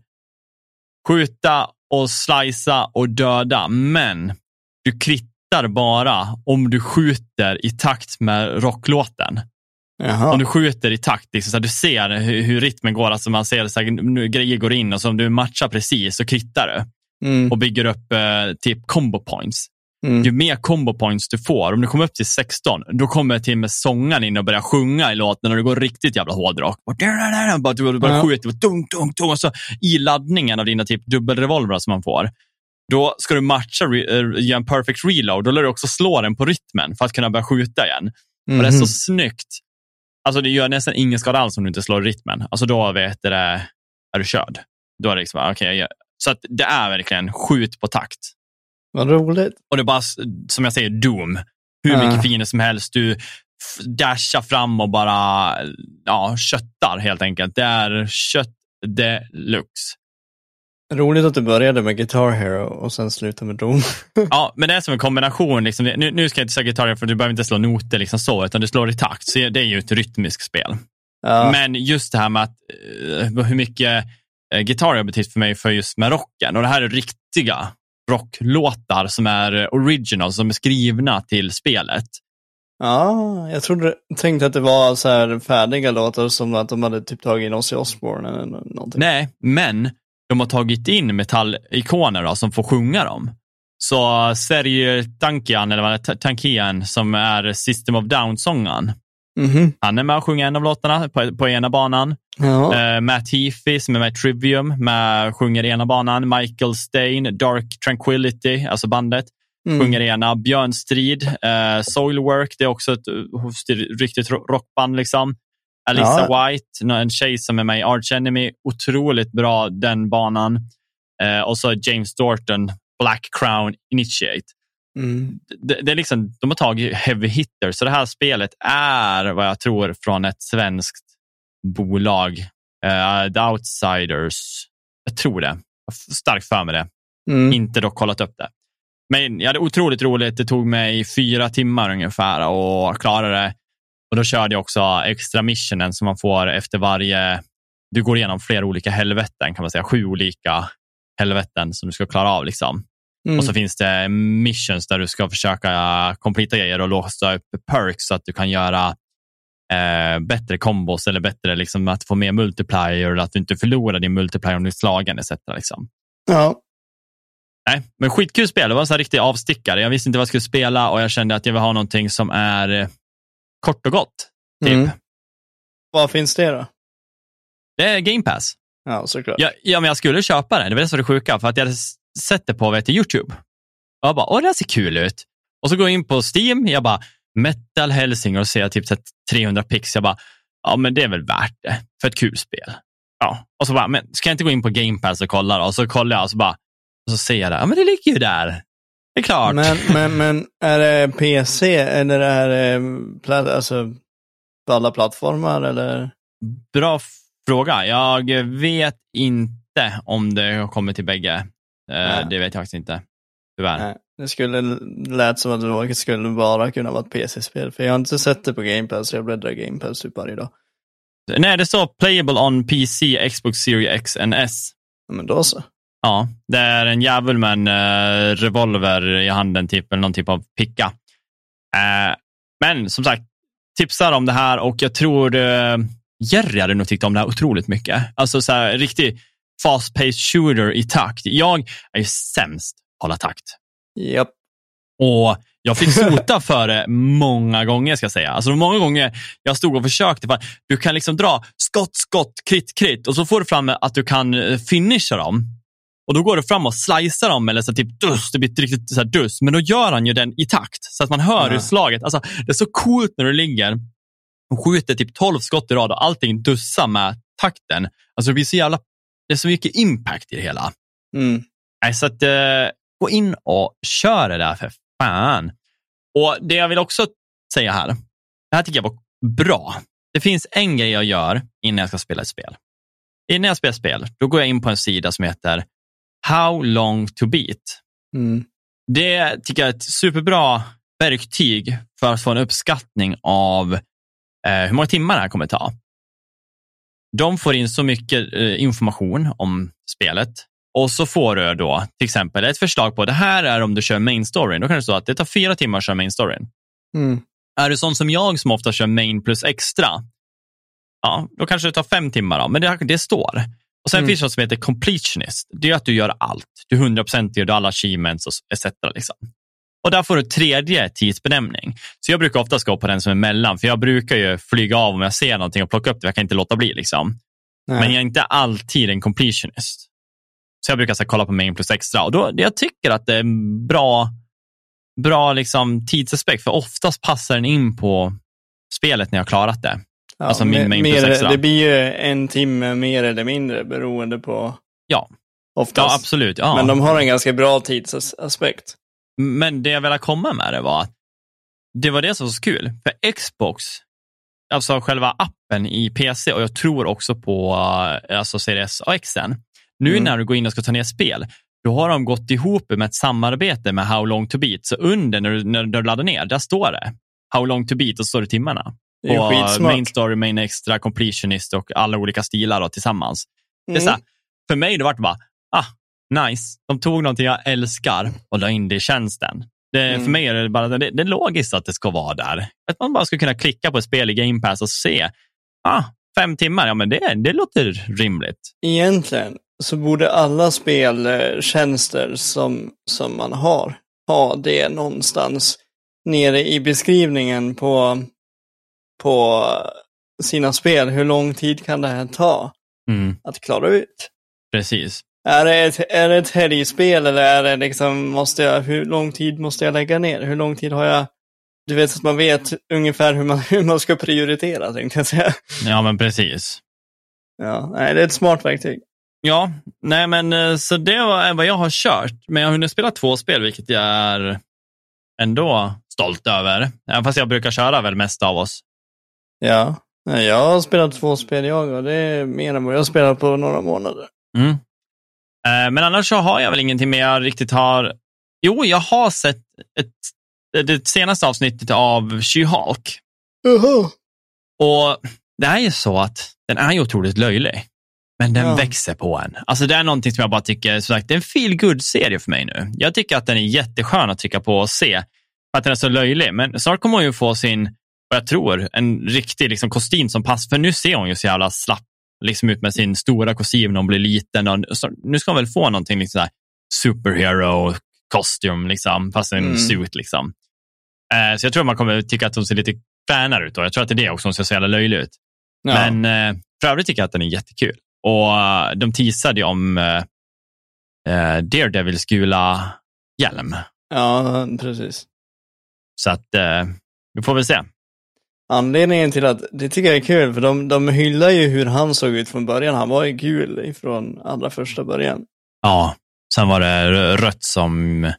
B: skjuta och slicea och döda, men du krittar bara om du skjuter i takt med rocklåten.
A: Jaha.
B: Om du skjuter i takt, liksom, så du ser hur, hur rytmen går, alltså man ser så här, nu, grejer går in och så om du matchar precis så krittar du
A: Mm.
B: och bygger upp eh, typ combo points
A: Mm.
B: ju mer combo points du får, om du kommer upp till 16, då kommer till och med sångaren in och börjar sjunga i låten och det går riktigt jävla hårdrock. Du bara skjuter och dunk, dunk, dunk, och så i laddningen av dina typ dubbelrevolvrar som man får, då ska du matcha, re- eh, en perfect reload, då lär du också slå den på rytmen för att kunna börja skjuta igen. Och det är så
A: Mhm.
B: snyggt. Alltså det gör nästan ingen skada alls om du inte slår rytmen. Alltså då vet du det, är du körd. Då är det liksom, gör- så att det är verkligen skjut på takt.
A: Vad roligt.
B: Och det är bara, som jag säger, Doom. Hur mycket fiender som helst. Du dashar fram och bara ja, köttar helt enkelt. Det är kött deluxe.
A: Roligt att du började med Guitar Hero och sen slutade med Doom.
B: Ja, men det är som en kombination. Liksom. Nu, nu ska jag inte säga gitarr för du behöver inte slå noter liksom så, utan du slår i takt. Så det är ju ett rytmiskt spel.
A: Ja.
B: Men just det här med att, eh, hur mycket eh, gitarr har betytt för mig för just med rocken. Och det här är riktiga rocklåtar som är original, som är skrivna till spelet.
A: Ja, jag trodde, tänkte att det var så här färdiga låtar som att de hade typ tagit in Ozzy Osbourne eller någonting.
B: Nej, men de har tagit in metallikoner då, som får sjunga dem. Så Sergej Tankian, eller vad Tankian, som är System of Down-sångaren,
A: Mhm.
B: han är med och sjunger en av låtarna på, på ena banan.
A: Ja.
B: Eh, Matt Heafy som är med i Trivium, med, sjunger ena banan. Michael Stain, Dark Tranquility, alltså bandet,
A: Mm.
B: sjunger ena. Björn Strid, eh, Soilwork, det är också ett uh, riktigt ro- rockband. Liksom. Alissa White, en tjej som är med i Arch Enemy, otroligt bra den banan. Eh, och så James Dorton, Black Crown Initiate.
A: Mm.
B: Det, det är liksom, de har tagit heavy hitters, så det här spelet är vad jag tror från ett svenskt bolag. Uh, The Outsiders. Jag tror det. Starkt för mig det.
A: Mm.
B: Inte dock kollat upp det. Men jag hade otroligt roligt. Det tog mig fyra timmar ungefär och klara det. Och då körde jag också extra missionen som man får efter varje... Du går igenom flera olika helveten kan man säga. Sju olika helveten som du ska klara av. Liksom.
A: Mm.
B: Och så finns det missions där du ska försöka completa grejer och låsa upp perks så att du kan göra eh, bättre kombos eller bättre liksom, att få mer multiplier eller att du inte förlorar din multiplier om du är slagen etc. Liksom.
A: Ja.
B: Nej, men skitkul spel. Det var en riktig avstickare. Jag visste inte vad jag skulle spela och jag kände att jag vill ha någonting som är kort och gott. Typ.
A: Mm. Vad finns det då?
B: Det är Game Pass.
A: Ja, såklart.
B: Ja, ja, men jag skulle köpa det. Det var det som var det sjuka, för att jag hade sett det på vet, YouTube. Och jag bara, åh, det här ser kul ut. Och så går jag in på Steam, jag bara, Metal Hellsinger och ser typ så här 300 pix. Jag bara, ja men det är väl värt det för ett kul spel. Ja, och så bara, men ska jag inte gå in på Game Pass och kolla då? Och så kollar jag och så bara, och så ser jag det, ja men det ligger ju där. Det är klart.
A: Men, men, men är det PC eller är det alltså, på alla plattformar eller?
B: Bra fråga. Jag vet inte om det har kommit till bägge. Eh,
A: Nej.
B: Det vet jag faktiskt inte. Tyvärr.
A: Nej, det skulle lät som att det skulle bara kunna vara ett PC-spel. För jag har inte sett det på Game Pass, jag bläddrar Game Pass typ varje dag.
B: Nej, det står Playable on PC, Xbox Series X and S.
A: Ja, men då så.
B: Ja, det är en jävel med en eh, revolver i handen, typ, eller någon typ av picka. Eh, men som sagt, tipsar om det här och jag tror uh, Jerry hade nog tyckt om det här otroligt mycket. Alltså så här, riktig fast-paced shooter i takt. Jag är ju sämst på att hålla takt.
A: Japp.
B: Och jag fick sota för det många gånger ska jag säga. Alltså många gånger jag stod och försökte. För att du kan liksom dra skott, skott, krit, krit och så får du fram att du kan finisha dem. Och då går du fram och slicear dem eller så typ dus, det blir riktigt så här dus. Men då gör han ju den i takt så att man hör
A: Ja.
B: hur slaget, alltså det är så coolt när du ligger och skjuter typ 12 skott i rad och allting dussar med takten. Alltså det blir så jävla, det är så mycket impact i det hela.
A: Mm.
B: Så att, eh, gå in och kör det där för fan. Och det jag vill också säga här, det här tycker jag var bra. Det finns en grej jag gör innan jag ska spela ett spel. Innan jag spelar spel, då går jag in på en sida som heter How long to beat.
A: Mm.
B: Det tycker jag är ett superbra verktyg för att få en uppskattning av eh, hur många timmar det här kommer ta. De får in så mycket eh, information om spelet och så får du då till exempel ett förslag på det här är om du kör main storyn. Då kan det stå att det tar fyra timmar att köra main storyn.
A: Mm.
B: Är du sån som jag som ofta kör main plus extra, ja, då kanske det tar fem timmar. Då, men det, det står. Och Sen
A: Mm.
B: finns det något som heter completionist. Det är att du gör allt. Du 100% gör alla achievements och etc. Liksom. Och där får du tredje tidsbenämning. Så jag brukar oftast gå på den som är mellan, för jag brukar ju flyga av om jag ser någonting och plocka upp det. Jag kan inte låta bli. Liksom.
A: Nej.
B: Men jag är inte alltid en completionist. Så jag brukar så kolla på main plus extra. Och då, jag tycker att det är en bra, bra liksom, tidsaspekt, för oftast passar den in på spelet när jag har klarat det.
A: Ja,
B: alltså min plus
A: mer,
B: extra.
A: Det blir ju en timme mer eller mindre beroende på
B: Ja.
A: oftast.
B: Ja, absolut. Ja.
A: Men de har en ganska bra tidsaspekt.
B: Men det jag ville komma med det var att det var det som var så kul. För Xbox, alltså själva appen i PC och jag tror också på eh, alltså Series XN. Nu
A: Mm.
B: när du går in och ska ta ner spel, då har de gått ihop med ett samarbete med How long to beat. Så under när du, när du laddar ner, där står det How long to beat och så står det timmarna.
A: Det är
B: main story, main extra, completionist och alla olika stilar då, tillsammans. Det är
A: Mm.
B: så här, för mig det vart bara, ah, nice. De tog någonting jag älskar och la in det i tjänsten. Det,
A: Mm.
B: För mig är det bara det, det är logiskt att det ska vara där. Att man bara ska kunna klicka på ett spel i Game Pass och se. Ah, fem timmar, ja men det, det låter rimligt.
A: Egentligen så borde alla speltjänster som, som man har ha det någonstans nere i beskrivningen på, på sina spel. Hur lång tid kan det här ta
B: Mm,
A: att klara ut?
B: precis.
A: Är det ett, är det ett helgspel eller är det liksom, måste jag, hur lång tid måste jag lägga ner? Hur lång tid har jag? Du vet att man vet ungefär hur man, hur man ska prioritera, tänkte jag säga.
B: Ja, men precis.
A: Ja, nej, det är ett smart verktyg.
B: Ja, nej men eh, så det var vad jag har kört. Men jag har hunnit spela två spel, vilket jag är ändå stolt över. Även fast jag brukar köra väl mest av oss.
A: Ja, jag har spelat två spel jag och det är mer än vad jag har spelat på några månader.
B: Mm. Eh, Men annars så har jag väl ingenting mer jag riktigt har... Jo, jag har sett ett, det senaste avsnittet av She-Hulk.
A: Jaha.
B: Och det är ju så att den är ju otroligt löjlig. Men den
A: Ja.
B: växer på en. Alltså det är någonting som jag bara tycker, som sagt, det är en feel good serie för mig nu. Jag tycker att den är jätteskön att trycka på och se. För att den är så löjlig. Men snart kommer hon ju få sin, vad jag tror, en riktig liksom, kostym som passar. För nu ser hon ju så jävla slapp liksom, ut med sin stora kostym när hon blir liten. Och nu ska hon väl få någonting liksom, sådär, superhero costume, liksom, fast en
A: Mm.
B: suit. Liksom. Eh, så jag tror man kommer tycka att hon ser lite fränare ut. Och jag tror att det är det också, hon ser så jävla löjlig ut.
A: Ja.
B: Men eh, för övrigt tycker jag att den är jättekul. Och eh, de teasade ju om eh, eh, Daredevils gula hjälm.
A: ja, precis.
B: Så att eh, vi får väl se.
A: Anledningen till att, det tycker jag är kul, för de, de hyllar ju hur han såg ut från början. Han var ju gul ifrån allra första början.
B: Ja, sen var det rött som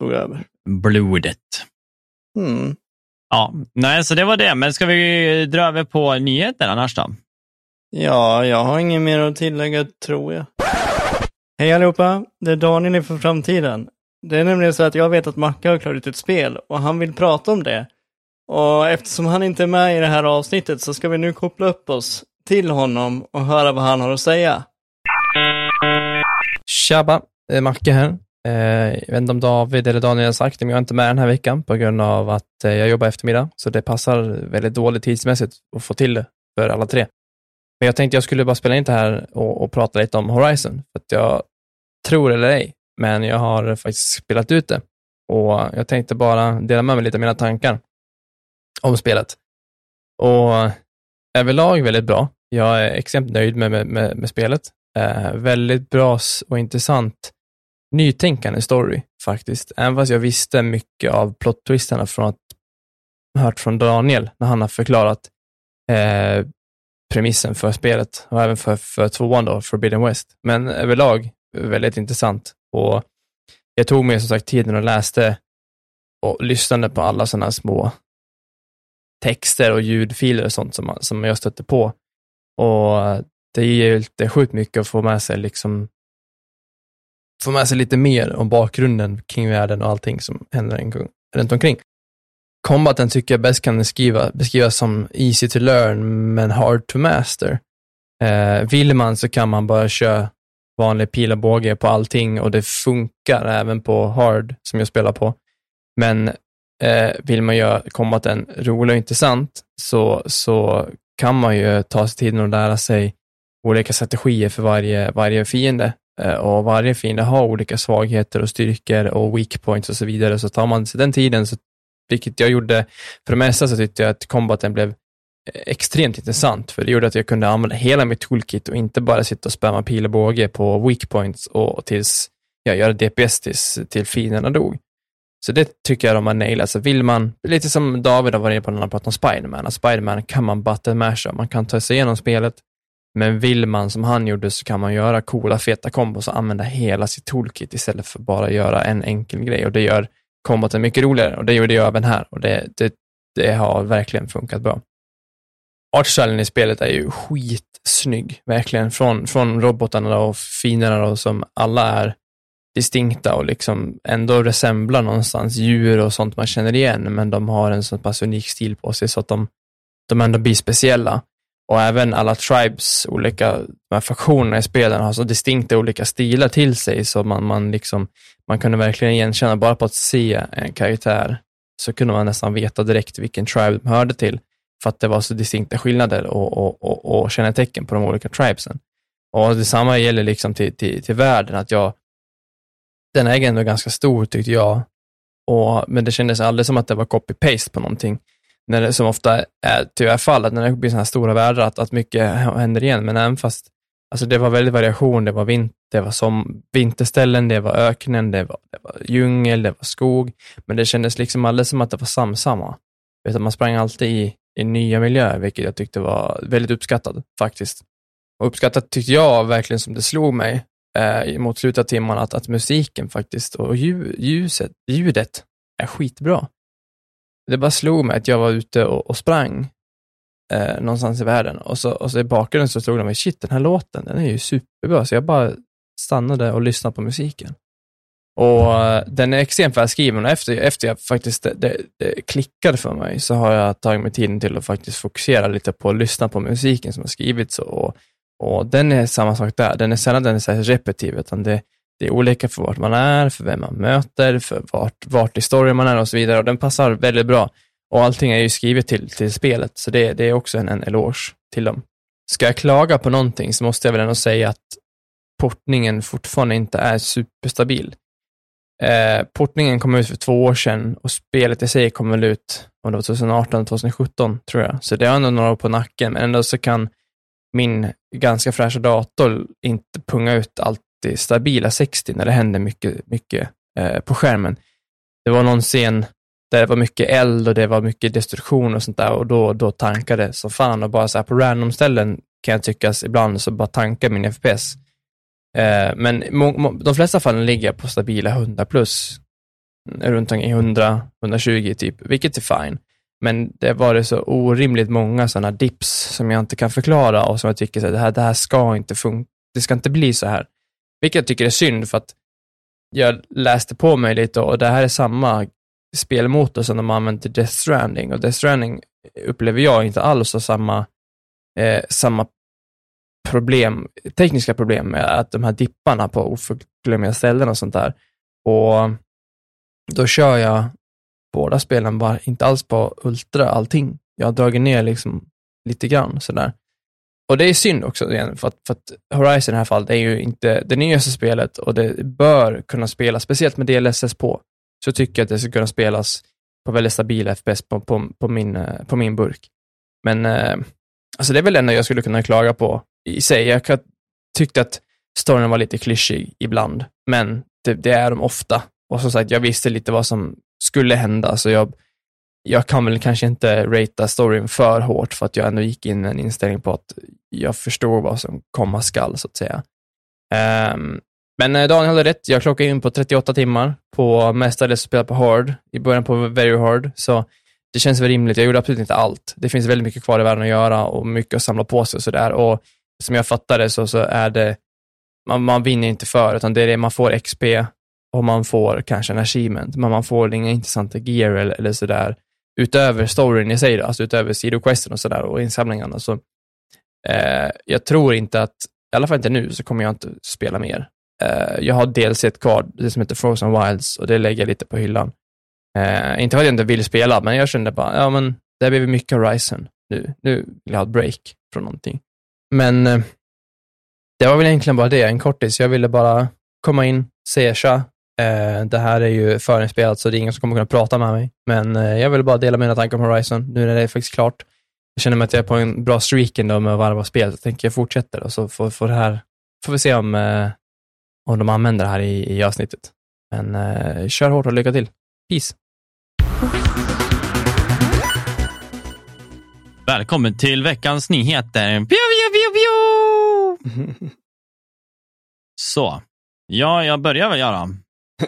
A: Tog över.
B: blodet.
A: Mm.
B: Ja, nej, så det var det. Men ska vi dra över på nyheter annars då?
A: Ja, jag har inget mer att tillägga, tror jag. Hej allihopa, det är Daniel ifrån framtiden. Det är nämligen så att jag vet att Macke har klarat ut ett spel och han vill prata om det. Och eftersom han inte är med i det här avsnittet så ska vi nu koppla upp oss till honom och höra vad han har att säga.
C: Tjaba, det är Macke här. Eh, jag vet inte om David eller Daniel har sagt det, men jag är inte med den här veckan på grund av att eh, jag jobbar eftermiddag, så det passar väldigt dåligt tidsmässigt att få till det för alla tre. Men jag tänkte jag skulle bara spela in det här och, och prata lite om Horizon, för att jag tror eller ej, men jag har faktiskt spelat ut det och jag tänkte bara dela med mig lite av mina tankar om spelet. Och överlag väldigt bra. Jag är extremt nöjd med, med, med, med spelet. Eh, väldigt bra och intressant nytänkande story faktiskt. Även fast jag visste mycket av plot-twisterna från att hört från Daniel när han har förklarat eh, premissen för spelet och även för, för tvåan då, Forbidden West. Men överlag väldigt intressant och jag tog mig som sagt tiden och läste och lyssnade på alla sådana små texter och ljudfiler och sånt som, man- som jag stötte på. Och det ger ju lite sjukt mycket att få med sig liksom få med sig lite mer om bakgrunden kring världen och allting som händer en- runt omkring. Combaten tycker jag bäst kan beskriva, beskrivas som easy to learn men hard to master. Eh, vill man så kan man bara köra vanlig pil och båge på allting och det funkar även på hard som jag spelar på. Men eh, vill man göra combaten rolig och intressant så, så kan man ju ta sig tiden och lära sig olika strategier för varje, varje fiende. Eh, Och varje fiende har olika svagheter och styrkor och weak points och så vidare. Så tar man sig den tiden, så, vilket jag gjorde för det mesta, så tyckte jag att combaten blev extremt intressant, för det gjorde att jag kunde använda hela mitt toolkit och inte bara sitta och spamma pil och båge på weak points och tills jag gör DPS tills, till fienderna dog. Så det tycker jag de har nailat. Så vill man, lite som David har varit inne på när han pratat om Spiderman, att Spiderman kan man button masha, man kan ta sig igenom spelet, men vill man som han gjorde så kan man göra coola feta kombos och använda hela sitt toolkit istället för bara göra en enkel grej och det gör komboten mycket roligare och det gjorde jag även här och det, det, det har verkligen funkat bra. Artstylen i spelet är ju skitsnygg, verkligen. Från, från robotarna och finerna då, som alla är distinkta och liksom ändå resemblar någonstans djur och sånt man känner igen, men de har en så pass unik stil på sig så att de, de ändå blir speciella. och även alla tribes, olika de här faktionerna i spelen har så distinkta olika stilar till sig, så man, man, liksom, man kunde verkligen igenkänna, bara på att se en karaktär, så kunde man nästan veta direkt vilken tribe de hörde till, för att det var så distinkta skillnader och, och, och, och kännetecken på de olika tribesen. Och detsamma gäller liksom till, till, till världen, att jag, den är ändå ganska stor tyckte jag, och, men det kändes aldrig som att det var copy-paste på någonting när det, som ofta är tyvärr fallet, när det blir sådana här stora världar, att, att mycket händer igen. Men även fast alltså det var väldigt variation, det var, vinter, det var som vinterställen, det var öknen, det var, det var djungel, det var skog. Men det kändes liksom aldrig som att det var samsamma. utan man sprang alltid i, i nya miljöer, vilket jag tyckte var väldigt uppskattat faktiskt. Och uppskattat tyckte jag verkligen som det slog mig eh, mot slutet av timmarna, att, att musiken faktiskt och ljuset, ljudet är skitbra det bara slog mig att jag var ute och, och sprang eh, någonstans i världen och så, och så i bakgrunden så slog det mig, shit den här låten, den är ju superbra, så jag bara stannade och lyssnade på musiken. Och eh, den är extremt välskriven och efter, efter jag faktiskt det, det, det, klickade för mig så har jag tagit mig tiden till att faktiskt fokusera lite på att lyssna på musiken som har skrivits och, och den är samma sak där. Den är sällan den är så repetitiv, utan det, det är olika för vart man är, för vem man möter, för vart, vart i storyn man är och så vidare. Och den passar väldigt bra. Och allting är ju skrivet till, till spelet, så det, det är också en, en eloge till dem. Ska jag klaga på någonting så måste jag väl ändå säga att portningen fortfarande inte är superstabil. Eh, portningen kom ut för två år sedan och spelet i sig kom väl ut om det var 2018, 2017 tror jag. Så det har ändå några år på nacken, men ändå så kan min ganska fräscha dator inte punga ut alltid stabila 60 när det händer mycket, mycket eh, på skärmen. Det var någon scen där det var mycket eld och det var mycket destruktion och sånt där och då, då tankade som fan och bara så här på random ställen kan jag tyckas ibland så bara tankar min FPS. Eh, men de flesta fallen ligger jag på stabila 100 plus, mm, runt omkring 100, 120 typ, vilket är fine. Men det var det så orimligt många sådana dips som jag inte kan förklara och som jag tycker att det här, det här ska inte funka, det ska inte bli så här. Vilket jag tycker är synd för att jag läste på mig lite och det här är samma spelmotor som de använder använt till Death Stranding och Death Stranding upplever jag inte alls har samma, eh, samma problem, tekniska problem med att de här dipparna på oförglömliga ställen och sånt där. Och då kör jag båda spelen bara inte alls på ultra allting. Jag har dragit ner liksom lite grann sådär. Och det är synd också, igen, för att, för att Horizon i det här fallet är ju inte det nyaste spelet och det bör kunna spelas, speciellt med DLSS på, så tycker jag att det ska kunna spelas på väldigt stabila FPS på, på, på, min, eh, på min burk. Men eh, alltså det är väl det enda jag skulle kunna klaga på i sig. Jag tyckte att storyn var lite klyschig ibland, men det, det är de ofta. Och som sagt, jag visste lite vad som skulle hända, så jag jag kan väl kanske inte ratea storyn för hårt för att jag ändå gick in med en inställning på att jag förstår vad som komma skall, så att säga. Um, men eh, Daniel hade rätt, jag klockade in på 38 timmar på mestadels spela på hard, i början på very hard, så det känns väl rimligt. Jag gjorde absolut inte allt. Det finns väldigt mycket kvar i världen att göra och mycket att samla på sig och sådär. Och som jag fattade så, så är det, man, man vinner inte för, utan det är det, man får XP och man får kanske en achievement, men man får inga intressanta gear eller, eller sådär utöver storyn i sig, alltså utöver sidoquesten och sådär och insamlingarna. Så, eh, jag tror inte att, i alla fall inte nu, så kommer jag inte spela mer. Eh, jag har dels ett kvar, det som heter Frozen Wilds och det lägger jag lite på hyllan. Eh, inte för att jag inte vill spela, men jag kände bara, ja men det blir mycket Horizon nu. Nu vill jag ha ett break från någonting. Men eh, det var väl egentligen bara det, en kortis. Jag ville bara komma in, se, tja, det här är ju förinspelat, så det är ingen som kommer kunna prata med mig. Men eh, jag vill bara dela mina tankar om Horizon, nu när det är faktiskt klart. Jag känner mig att jag är på en bra streak ändå med att varva spel, så jag tänker jag fortsätter och så får, får, det här, får vi se om, eh, om de använder det här i, i avsnittet. Men eh, kör hårt och lycka till. Peace!
B: Välkommen till veckans nyheter. Pew, pew, pew, pew! Så, ja, jag börjar väl göra.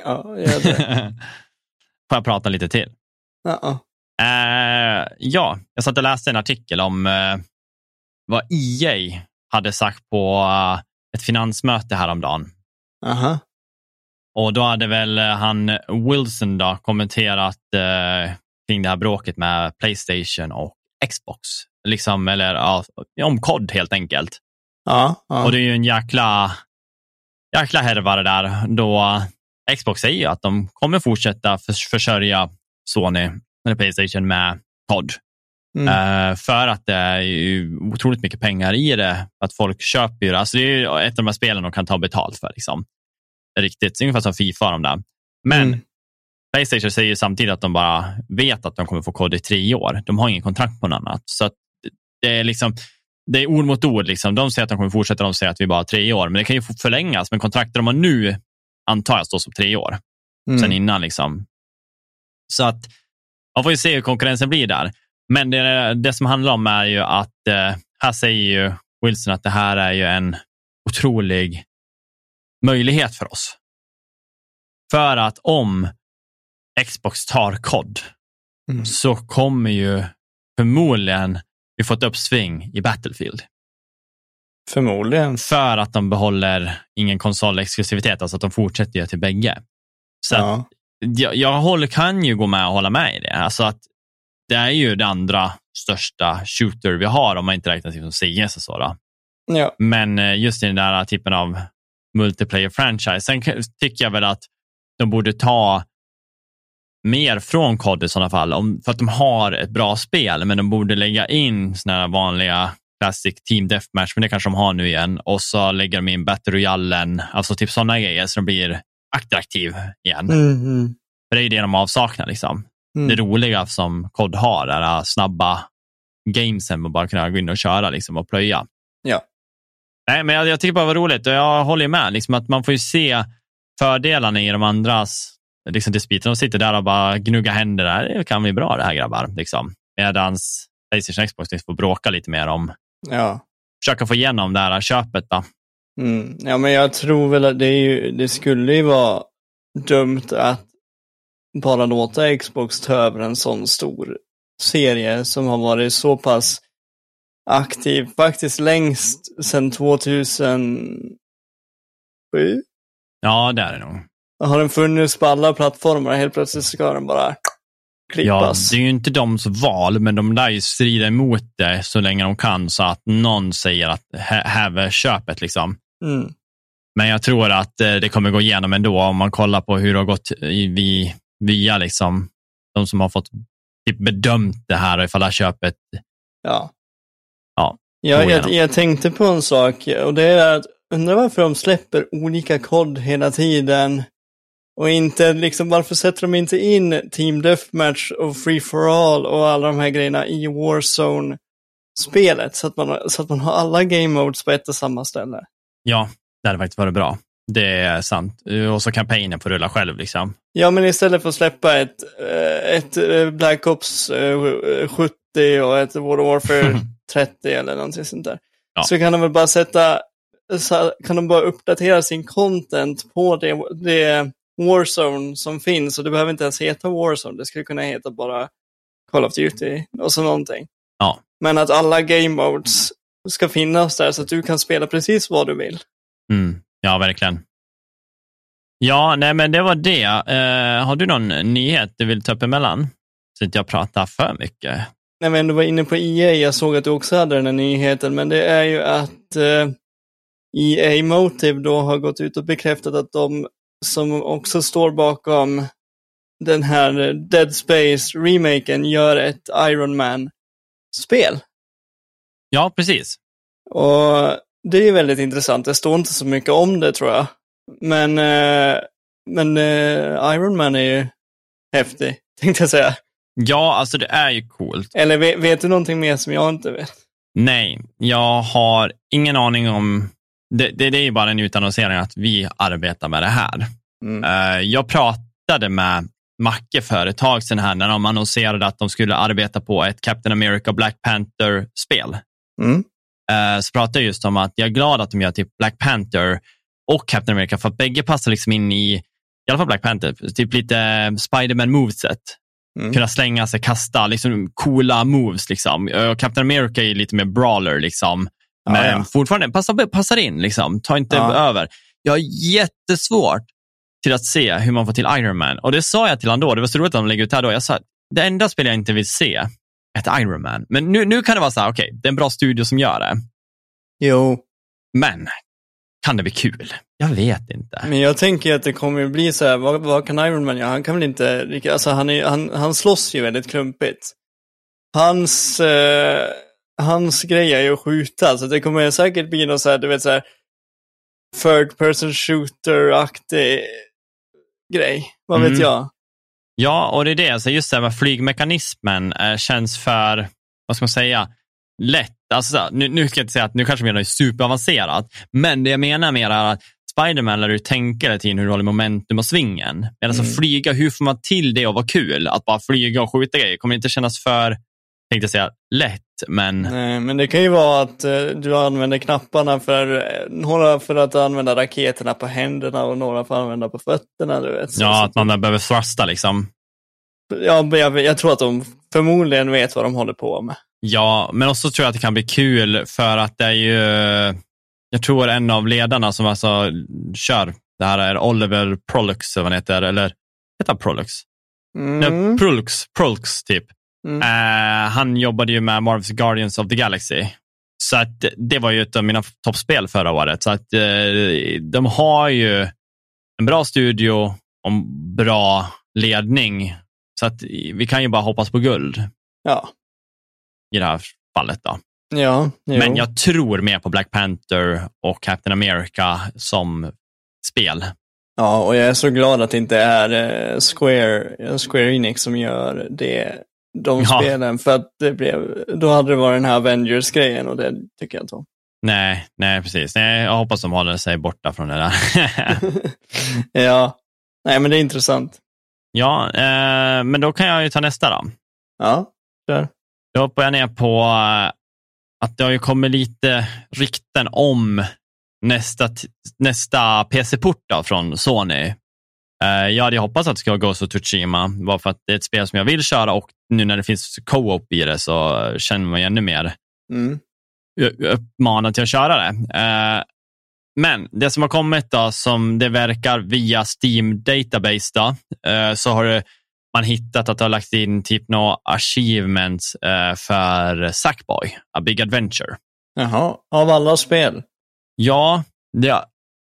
A: Ja, gör det.
B: Får jag prata lite till?
A: Ja.
B: Uh, ja, jag satt och läste en artikel om uh, vad EA hade sagt på uh, ett finansmöte häromdagen.
A: Aha.
B: Och då hade väl han Wilson då kommenterat kring det här bråket med Playstation och Xbox. Liksom, eller ja, om kod helt enkelt.
A: Ja, ja.
B: Och det är ju en jäkla, jäkla härva det där. Då Xbox säger ju att de kommer fortsätta förs- försörja Sony eller Playstation med kod.
A: Mm.
B: Eh, för att det är ju otroligt mycket pengar i det. Att folk köper ju det. Alltså det är ju ett av de här spelen de kan ta betalt för. Liksom. Riktigt. Ungefär som Fifa de där. Men
A: Mm.
B: Playstation säger samtidigt att de bara vet att de kommer få kod i tre år. De har ingen kontrakt på något annat. Så det är liksom det är ord mot ord. Liksom. De säger att de kommer fortsätta, de säger att vi bara har tre år. Men det kan ju förlängas. Men kontraktet de har nu antar jag står som tre år
A: Mm.
B: sen innan. Liksom. Så att man får ju se hur konkurrensen blir där. Men det, det som handlar om är ju att eh, här säger ju Wilson att det här är ju en otrolig möjlighet för oss. För att om Xbox tar kod
A: Mm.
B: så kommer ju förmodligen vi få ett uppsving i Battlefield.
A: Förmodligen.
B: För att de behåller ingen konsolexklusivitet, alltså att de fortsätter ju till bägge. Så att
A: Ja.
B: jag, jag håller, kan ju gå med och hålla med i det. Alltså att det är ju det andra största shooter vi har om man inte räknar till som CS och så. Då.
A: Ja.
B: Men eh, just i den där typen av multiplayer franchise. Sen tycker jag väl att de borde ta mer från COD i sådana fall. Om, för att de har ett bra spel, men de borde lägga in såna här vanliga Classic Team Deathmatch, men det kanske de har nu igen. Och så lägger de in Battle Royalen, alltså typ sådana grejer så de blir attraktiv igen.
A: Mm, mm.
B: För det är ju det de avsaknar. Liksom.
A: Mm.
B: Det roliga som COD har är att snabba gamesen och bara kunna gå in och köra liksom, och plöja.
A: Ja.
B: Nej, men jag, jag tycker bara det var roligt och jag håller med. Liksom, att man får ju se fördelarna i de andras liksom, dispyter. De sitter där och bara gnuggar händer. Där. Det kan bli bra det här grabbar. Liksom. Medan Playstation Xbox får bråka lite mer om,
A: Ja.
B: försöka få igenom det här köpet. Då.
A: Mm. Ja, men jag tror väl att det, ju, det skulle ju vara dumt att bara låta Xbox ta över en sån stor serie som har varit så pass aktiv, faktiskt längst sedan 2007.
B: Ja, det är det nog.
A: Har den funnits på alla plattformar helt plötsligt ska den bara
B: Ja,
A: klippas.
B: det är ju inte dems val, men de lär ju strida emot det så länge de kan så att någon säger att hä- häver köpet. Liksom.
A: Mm.
B: Men jag tror att eh, det kommer gå igenom ändå om man kollar på hur det har gått i, via liksom, de som har fått typ, bedömt det här och ifall det här köpet.
A: Ja.
B: Ja,
A: Jag, jag, jag tänkte på en sak och det är att undra varför de släpper olika kod hela tiden. Och inte liksom, varför sätter de inte in Team Deathmatch och Free for All och alla de här grejerna i Warzone-spelet så, att man, så att man har alla game modes på ett och samma ställe.
B: Ja, det hade faktiskt varit bra. Det är sant. Och så kampanjen får rulla själv. Liksom.
A: Ja, men istället för att släppa ett, eh, ett eh, Black Ops eh, 70 och ett World of Warfare 30 eller någonting sånt där.
B: Ja.
A: Så kan de väl bara sätta, kan de bara uppdatera sin content på det, det Warzone som finns. Och det behöver inte ens heta Warzone, det skulle kunna heta bara Call of Duty och så någonting.
B: Ja.
A: Men att alla game modes ska finnas där så att du kan spela precis vad du vill.
B: Mm. Ja, verkligen. Ja, nej, men det var det. Eh, har du någon nyhet du vill ta upp emellan? Så inte jag pratar för mycket.
A: när vi ändå var inne på EA, jag såg att du också hade den här nyheten, men det är ju att eh, EA Motive då har gått ut och bekräftat att de som också står bakom den här Dead Space-remaken gör ett Iron Man-spel.
B: Ja, precis.
A: Och det är väldigt intressant. Det står inte så mycket om det tror jag. Men, eh, men eh, Iron Man är ju häftig, tänkte jag säga.
B: Ja, alltså det är ju coolt.
A: Eller vet, vet du någonting mer som jag inte vet?
B: Nej, jag har ingen aning om... Det, det, det är bara en utannonsering att vi arbetar med det här.
A: Mm.
B: Eh, jag pratade med Macke för ett tag sedan här när de annonserade att de skulle arbeta på ett Captain America Black Panther-spel.
A: Mm.
B: Eh, så pratade jag just om att jag är glad att de gör typ Black Panther och Captain America för att bägge passar liksom in i, i alla fall Black Panther, typ lite Spiderman moveset.
A: Mm.
B: Kunna slänga sig, kasta, liksom coola moves. Liksom. Captain America är lite mer brawler, liksom.
A: Ja,
B: men
A: ja.
B: fortfarande passar, passar in. Liksom. Ta inte
A: Ja.
B: över. Jag har jättesvårt till att se hur man får till Iron Man. Och det sa jag till honom då, det var så roligt att de lägger ut här då. Jag sa, det enda spel jag inte vill se ett Iron Man. Men nu, nu kan det vara så här, okej, okay, det är en bra studio som gör det.
A: Jo.
B: Men kan det bli kul? Jag vet inte.
A: Men jag tänker att det kommer att bli så här, vad, vad kan Iron Man göra? Han kan väl inte, alltså han, är, han, han slåss ju väldigt klumpigt. Hans, eh, hans grej är ju att skjuta, så det kommer säkert bli något så här, du vet så här, third person shooter-aktig grej. Vad vet mm. jag?
B: Ja, och det är det. Alltså just det här med flygmekanismen eh, känns för, vad ska man säga, lätt. Alltså, nu, nu ska jag inte säga att nu kanske menar är superavancerat, men det jag menar mer är att Spiderman lär du tänka hela tiden hur du håller momentum och svingen. Men alltså mm. flyga, hur får man till det och vara kul? Att bara flyga och skjuta grejer kommer inte kännas för, tänkte säga, lätt. Men...
A: Nej, men det kan ju vara att uh, du använder knapparna för, uh, några för att använda raketerna på händerna och några för att använda på fötterna. Du vet.
B: Så, ja, så, att man behöver thrusta liksom.
A: Ja, jag, jag tror att de förmodligen vet vad de håller på med.
B: Ja, men också tror jag att det kan bli kul för att det är ju, jag tror en av ledarna som alltså kör det här är Oliver Prolux, vad han heter, eller heter han Prolux? Mm. Nej, Prolux, Prolux typ. Mm. Uh, han jobbade ju med Marvels Guardians of the Galaxy. Så att det var ju ett av mina toppspel förra året. Så att uh, de har ju en bra studio och bra ledning. Så att vi kan ju bara hoppas på guld.
A: Ja.
B: I det här fallet då.
A: Ja,
B: jo. Men jag tror mer på Black Panther och Captain America som spel.
A: Ja, och jag är så glad att det inte är eh, Square, Square Enix som gör det de ja. spelen. För att det blev, då hade det varit den här Avengers-grejen och det tycker jag inte om.
B: Nej, nej precis. Nej, jag hoppas de håller sig borta från det där.
A: ja, nej men det är intressant.
B: Ja, eh, men då kan jag ju ta nästa då.
A: Ja, kör.
B: Då hoppar jag ner på eh, att det har ju kommit lite rykten om nästa, nästa PC-port från Sony. Eh, jag hade hoppats att det skulle vara Ghost of Tsushima, bara för att det är ett spel som jag vill köra och nu när det finns co-op i det så känner man ännu mer mm. uppmanad till att köra det. Eh, men det som har kommit då, som det verkar via Steam Database, då, eh, så har man hittat att det har lagt in typ några achievements för Sackboy, A Big Adventure.
A: Jaha, av alla spel?
B: Ja, det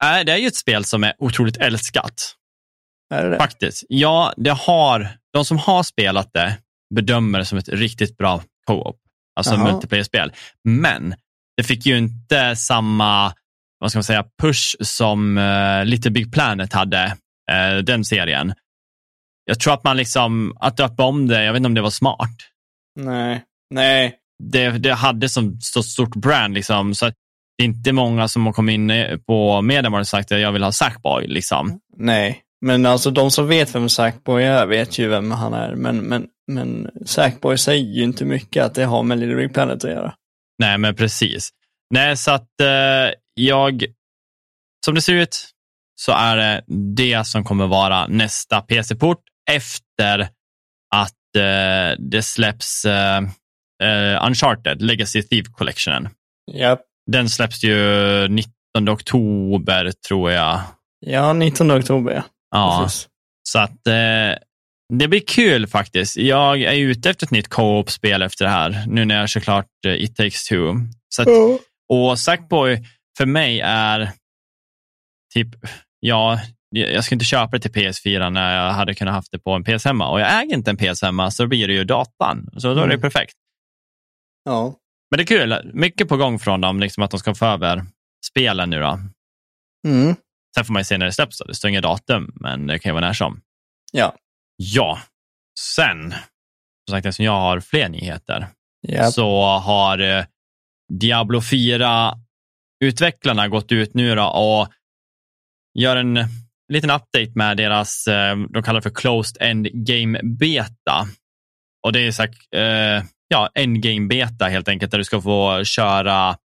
B: är, det är ju ett spel som är otroligt älskat.
A: Är det?
B: Faktiskt. Ja, det har, de som har spelat det bedömer det som ett riktigt bra co-op, alltså multiplayer-spel. Men det fick ju inte samma vad ska man säga, push som uh, Little Big Planet hade, uh, den serien. Jag tror att man liksom, att döpa om det, jag vet inte om det var smart.
A: Nej, nej.
B: Det, det hade som så stort brand, liksom, så det är inte många som har kommit in på medien och sagt att jag vill ha Sackboy. Liksom.
A: Nej, men alltså de som vet vem Sackboy är vet ju vem han är. Men, men, men Sackboy säger ju inte mycket att det har med Little Big Planet att göra.
B: Nej, men precis. Nej, så att eh, jag, som det ser ut, så är det det som kommer vara nästa PC-port efter att eh, det släpps eh, uh, Uncharted, Legacy Thief Collectionen.
A: Yep.
B: Den släpps ju 19 oktober tror jag.
A: Ja, 19 oktober.
B: Ja, Precis. så att eh, det blir kul faktiskt. Jag är ute efter ett nytt co-op-spel efter det här, nu när jag kör klart eh, It takes two. Så att, mm. Och Sackboy för mig är typ, ja, jag ska inte köpa det till PS4 när jag hade kunnat haft det på en PS hemma och jag äger inte en PS hemma så då blir det ju datan. Så då är det mm. perfekt.
A: Ja.
B: Men det är kul, mycket på gång från dem, liksom att de ska få över spelen nu då.
A: Mm.
B: Sen får man ju se när det släpps. Det står inga datum, men det kan ju vara när som.
A: Ja.
B: Ja. Sen, som sagt, eftersom jag har fler nyheter,
A: yep.
B: så har eh, Diablo 4-utvecklarna gått ut nu och gör en liten update med deras, eh, de kallar det för Closed End Game Beta. Och det är så här, eh, ja, endgame beta helt enkelt, där du ska få köra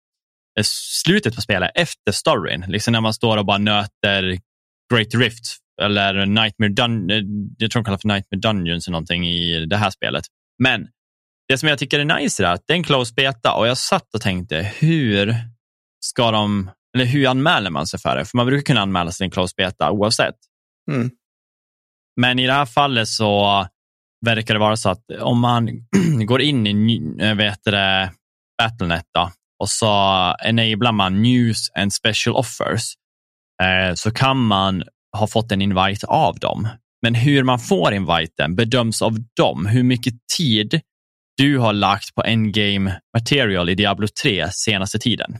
B: slutet på spelet efter storyn. Liksom när man står och bara nöter Great Rift eller Nightmare Dun eh, jag tror de kallar för Nightmare Dungeons eller någonting i det här spelet. Men det som jag tycker är nice är att det är en close beta och jag satt och tänkte hur ska de, eller hur anmäler man sig för det? För man brukar kunna anmäla sig till en close beta oavsett.
A: Mm.
B: Men i det här fallet så verkar det vara så att om man går in i eh, vet det, Battlenet då, och så enablar man news and special offers eh, så kan man ha fått en invite av dem. Men hur man får inviten bedöms av dem. Hur mycket tid du har lagt på endgame material i Diablo 3 senaste tiden.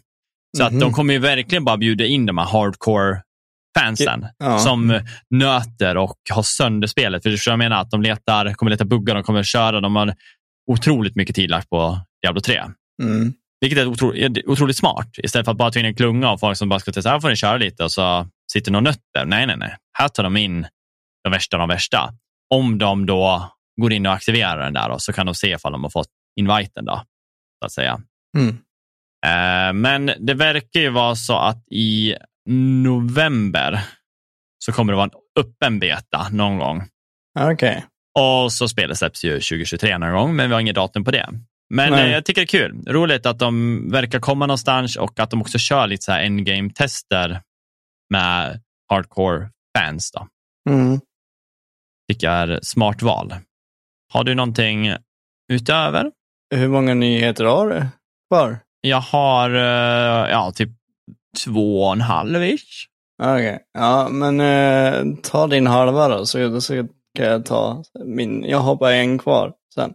B: Så att
A: Mhm.
B: de kommer ju verkligen bara bjuda in de här hardcore fansen
A: Ja.
B: som nöter och har sönder spelet. För jag menar? Att de letar, kommer leta buggar, de kommer köra. De har otroligt mycket tid lagt på Diablo 3.
A: Mm.
B: Vilket är otroligt, otroligt smart. Istället för att bara ta in en klunga och folk som bara ska testa, här får ni köra lite och så sitter någon nötter. Nej, nej, nej. Här tar de in de värsta av de värsta. Om de då går in och aktiverar den där och så kan de se ifall de har fått inviten då, så att säga.
A: Mm.
B: Eh, Men det verkar ju vara så att i november så kommer det vara en öppen beta någon gång.
A: Okej.
B: Och så spelet släpps ju 2023 någon gång, men vi har inget datum på det. Men
A: Nej.
B: eh, jag tycker det är kul. Roligt att de verkar komma någonstans och att de också kör lite så här endgame-tester med hardcore fans. Då.
A: Mm.
B: Tycker jag är smart val. Har du någonting utöver?
A: Hur många nyheter har du kvar?
B: Jag har eh, ja, typ två och en halv ish.
A: Okej. Ja, men eh, ta din halva då, så, då ska jag ta min. Jag har bara en kvar sen.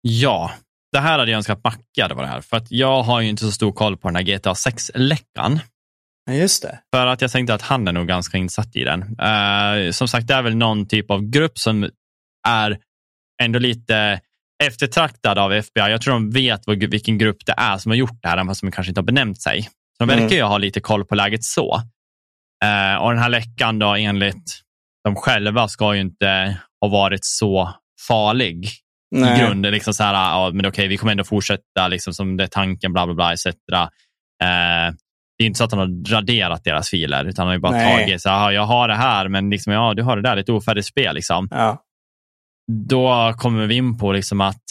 B: Ja, det här hade jag önskat Macke hade varit här. För att jag har ju inte så stor koll på den här GTA 6-läckan.
A: Ja, just det.
B: För att jag tänkte att han är nog ganska insatt i den. Eh, som sagt, det är väl någon typ av grupp som är ändå lite eftertraktad av FBI. Jag tror de vet vad, vilken grupp det är som har gjort det här, fast de kanske inte har benämnt sig. Så de verkar
A: Mm.
B: ju ha lite koll på läget så. Eh, och den här läckan då, enligt de själva, ska ju inte ha varit så farlig i
A: Nej.
B: grunden. Liksom så här, ja, men okej, vi kommer ändå fortsätta liksom som det är tanken, bla bla bla, etc. Eh, det är inte så att han har raderat deras filer, utan han har bara
A: Nej.
B: tagit, så, här, "Ja, jag har det här, men liksom, ja, du har det där, det är ett ofärdigt spel. Liksom.
A: Ja.
B: Då kommer vi in på liksom att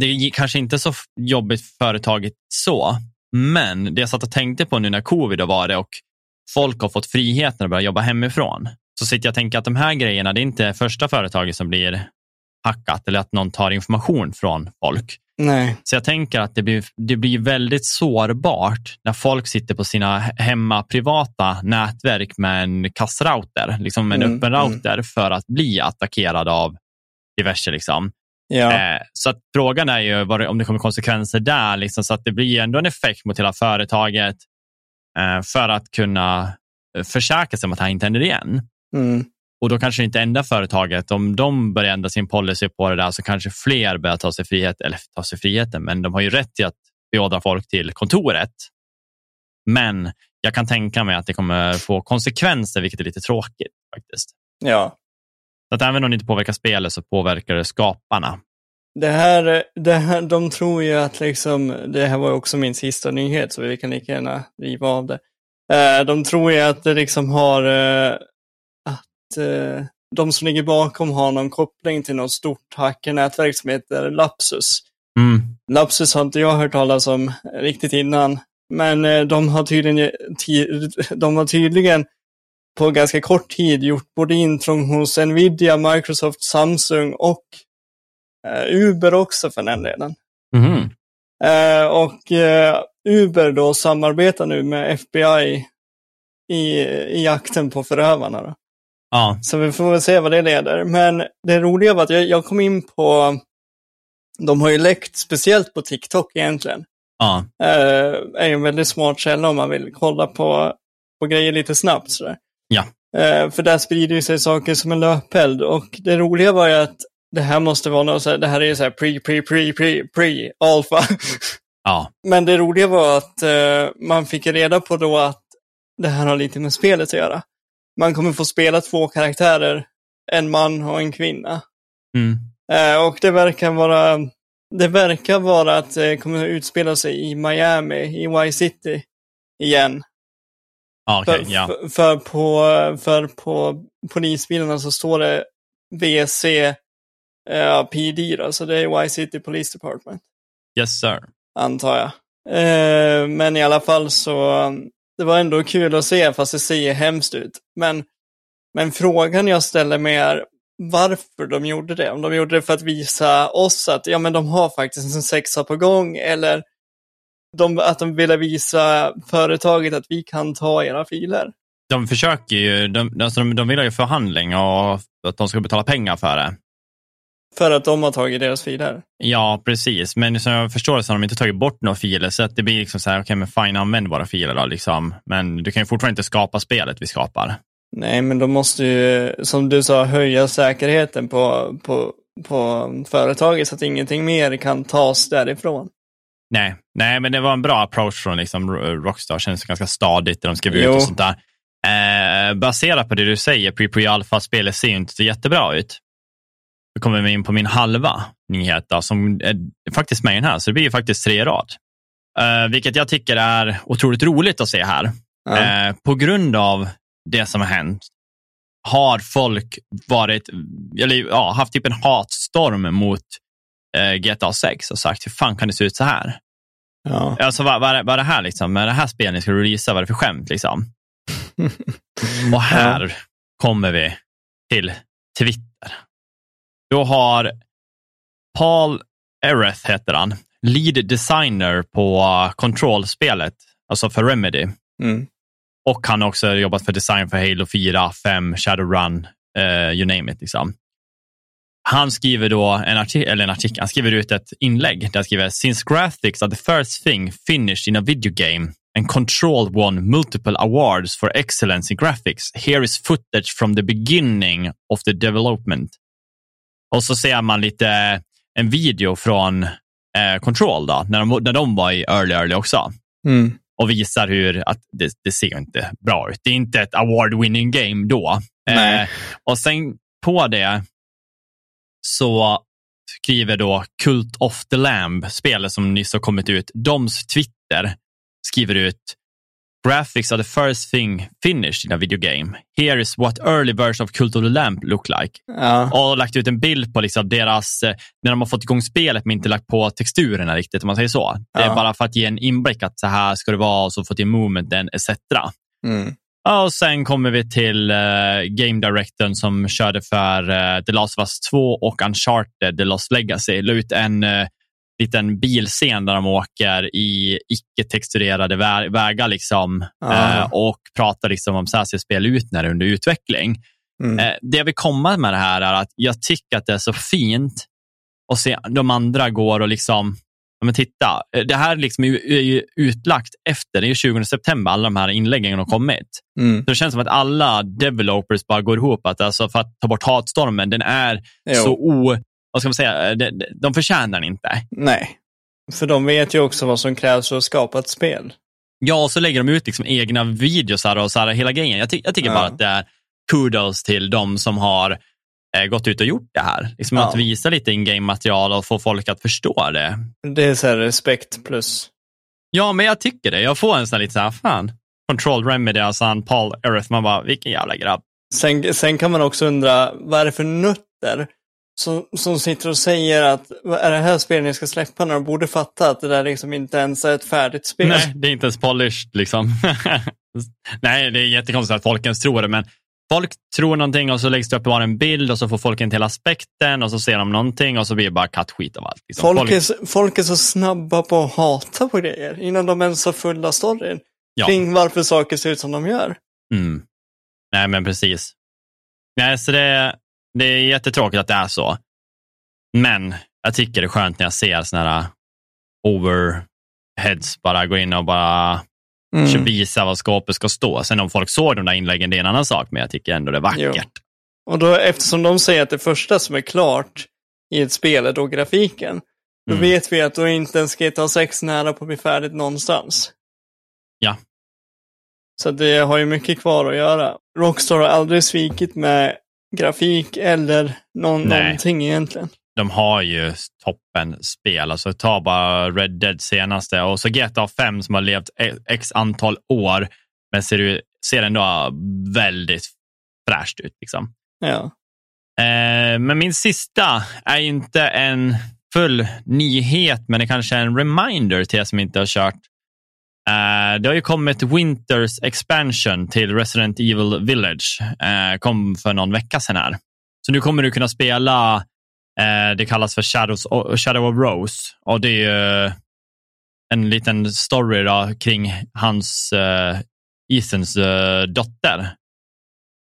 B: det är kanske inte så jobbigt för företaget så, men det jag satt och tänkte på nu när covid har varit och folk har fått friheten att börja jobba hemifrån, så sitter jag och tänker att de här grejerna, det är inte första företaget som blir hackat eller att någon tar information från folk.
A: Nej.
B: Så jag tänker att det blir, det blir väldigt sårbart när folk sitter på sina he- hemma privata nätverk med en kassrouter, liksom en
A: Mm,
B: öppen
A: mm.
B: router för att bli attackerad av diverse. Liksom.
A: Ja.
B: Eh, så att frågan är ju det, om det kommer konsekvenser där, liksom, så att det blir ändå en effekt mot hela företaget eh, för att kunna eh, försäkra sig om att det här inte händer igen.
A: Mm.
B: Och då kanske inte enda företaget, om de börjar ändra sin policy på det där så kanske fler börjar ta sig frihet, eller ta sig friheten, men de har ju rätt till att beordra folk till kontoret. Men jag kan tänka mig att det kommer få konsekvenser, vilket är lite tråkigt faktiskt.
A: ja.
B: Så att även om det inte påverkar spelet så påverkar det skaparna.
A: Det här, det här, de tror ju att liksom, det här var också min sista nyhet så vi kan lika gärna riva av det. Eh, de tror ju att det liksom har, eh, de som ligger bakom har någon koppling till något stort hackernätverk som heter Lapsus.
B: Mm.
A: Lapsus har inte jag hört talas om riktigt innan. Men eh, de har tydligen, de har tydligen på ganska kort tid gjort både intrång hos Nvidia, Microsoft, Samsung och eh, Uber också för den delen.
B: Mhm.
A: Eh, och eh, Uber då samarbetar nu med FBI i, i jakten på förövarna. Då.
B: Ja.
A: Så vi får väl se vad det leder. Men det roliga var att jag, jag kom in på, de har ju läckt speciellt på TikTok egentligen.
B: Ja.
A: Eh, är ju en väldigt smart källa om man vill kolla på, på grejer lite snabbt. Sådär.
B: Ja.
A: Eh, för där sprider sig saker som en löpeld. Och det roliga var ju att det här måste vara något så här, det här är ju så här pre, pre, pre, pre, pre, alfa.
B: Ja.
A: Men det roliga var att eh, man fick reda på då att det här har lite med spelet att göra. Man kommer få spela två karaktärer, en man och en kvinna.
B: Mm.
A: Eh, och det verkar vara, det verkar vara att det kommer att utspela sig i Miami, i Y-City igen.
B: Ja, okej.
A: För,
B: ja.
A: för, för, på, för på polisbilarna så står det VC eh, PD, då, så det är Y-City Police Department
B: Yes sir.
A: antar jag. Eh, men i alla fall så, det var ändå kul att se, fast det ser hemskt ut. Men, men frågan jag ställer mig är, varför de gjorde det. Om de gjorde det för att visa oss att ja, men de har faktiskt en sexa på gång eller de, att de ville visa företaget att vi kan ta era filer.
B: De försöker ju, de, alltså de, de vill ha ju förhandling och att de ska betala pengar för det.
A: För att de har tagit deras filer?
B: Ja, precis. Men som jag förstår det så har de inte tagit bort några filer, så att det blir liksom så här, okej, okay, men fine, använd våra filer då, liksom. Men du kan ju fortfarande inte skapa spelet vi skapar.
A: Nej, men de måste ju, som du sa, höja säkerheten på, på, på företaget så att ingenting mer kan tas därifrån.
B: Nej, nej, men det var en bra approach från liksom Rockstar. Känns ganska stadigt när de skrev ut och sånt där. Eh, baserat på det du säger, pre-pre alpha-spelet ser ju inte så jättebra ut. Då kommer vi in på min halva nyhet då, som är faktiskt med i den här, så det blir ju faktiskt tre rad. Eh, vilket jag tycker är otroligt roligt att se här. Ja. Eh, på grund av det som har hänt har folk varit, eller ja, haft typ en hatstorm mot eh, GTA 6 och sagt hur fan kan det se ut så här? Ja. Alltså vad, vad, är, vad är det här liksom? Med det här spelet ni ska releasa, vad är det för skämt liksom? och här ja. kommer vi till Twitter. Då har Paul Ereth, heter han, lead designer på Control-spelet, alltså för Remedy. Mm. Och han har också jobbat för design för Halo 4, 5, Shadowrun, uh, you name it. Liksom. Han skriver då en artikel, eller en artikel, han skriver ut ett inlägg där han skriver “Since graphics are the first thing finished in a video game and Control won multiple awards for excellence in graphics, here is footage from the beginning of the development.” Och så ser man lite en video från eh, Control då, när de, när de var i early early också. Mm. Och visar hur att det, det ser inte bra ut. Det är inte ett award winning game då. Eh, och sen på det så skriver då Cult of the Lamb, spelet som nyss har kommit ut, doms Twitter skriver ut Graphics are the first thing finished in a video game. Here is what early version of Cult of the Lamp look like. Ja. Och lagt ut en bild på liksom deras, eh, när de har fått igång spelet men inte lagt på texturerna riktigt, om man säger så. Det är bara för att ge en inblick att så här ska det vara och så fått in movementen etc. Mm. Och sen kommer vi till uh, Game Directorn som körde för uh, The Last of Us 2 och Uncharted The Lost Legacy. La ut en uh, liten bilscen där de åker i icke-texturerade vä vägar liksom, ah. och pratar liksom om så spel ut när det är under utveckling. Mm. det jag vill komma med det här är att jag tycker att det är så fint att se de andra går och liksom men titta, eh, det här liksom är ju utlagt efter, det är 20 september alla de här inläggen har kommit. Mm. Så det känns som att alla developers bara går ihop, att alltså för att ta bort hatstormen, den är jo. så o... Vad ska man säga? De, de förtjänar inte.
A: Nej, för de vet ju också vad som krävs för att skapa ett spel.
B: Ja, och så lägger de ut liksom egna videos och så här, hela grejen. Jag, ty jag tycker ja. bara att det är kudos till de som har eh, gått ut och gjort det här. Liksom ja. Att visa lite in-game material och få folk att förstå det.
A: Det är så här respekt plus.
B: Ja, men jag tycker det. Jag får en sån här lite så här, fan, Control Remedy, alltså han Paul Erith, man bara, vilken jävla grabb.
A: Sen, sen kan man också undra, vad är det för nutter som, som sitter och säger att är det här spelet ni ska släppa när de borde fatta att det där liksom inte ens är ett färdigt spel?
B: Nej, det är inte ens polished liksom. Nej, det är jättekonstigt att folk ens tror det, men folk tror någonting och så läggs det upp bara en bild och så får folk en till aspekten och så ser de någonting och så blir det bara kattskit av allt.
A: Liksom. Folk, folk... Är, folk är så snabba på att hata på grejer innan de ens har fulla storyn. Ja. Kring varför saker ser ut som de gör.
B: Mm. Nej, men precis. Nej, så det, det är jättetråkigt att det är så. Men jag tycker det är skönt när jag ser sådana här overheads bara gå in och bara Mm. Visa vad skåpet ska stå. Sen om folk såg de där inläggen, det är en annan sak, men jag tycker ändå det är vackert. Jo.
A: Och då, eftersom de säger att det första som är klart i ett spel är då grafiken, då mm. vet vi att då är inte ens GTA 6 nära på att bli färdigt någonstans.
B: Ja.
A: Så det har ju mycket kvar att göra. Rockstar har aldrig svikit med grafik eller någon, någonting egentligen
B: de har ju toppen spel. Alltså ta bara Red Dead senaste och så GTA 5 som har levt x antal år men ser, ser ändå väldigt fräscht ut. Liksom.
A: Ja.
B: Eh, men min sista är inte en full nyhet, men det kanske är en reminder till er som inte har kört. Eh, det har ju kommit Winters expansion till Resident Evil Village. Eh, kom för någon vecka sedan här. Så nu kommer du kunna spela, eh, det kallas för Shadows, Shadow of Rose. Och det är ju en liten story då, kring hans, Ethans dotter.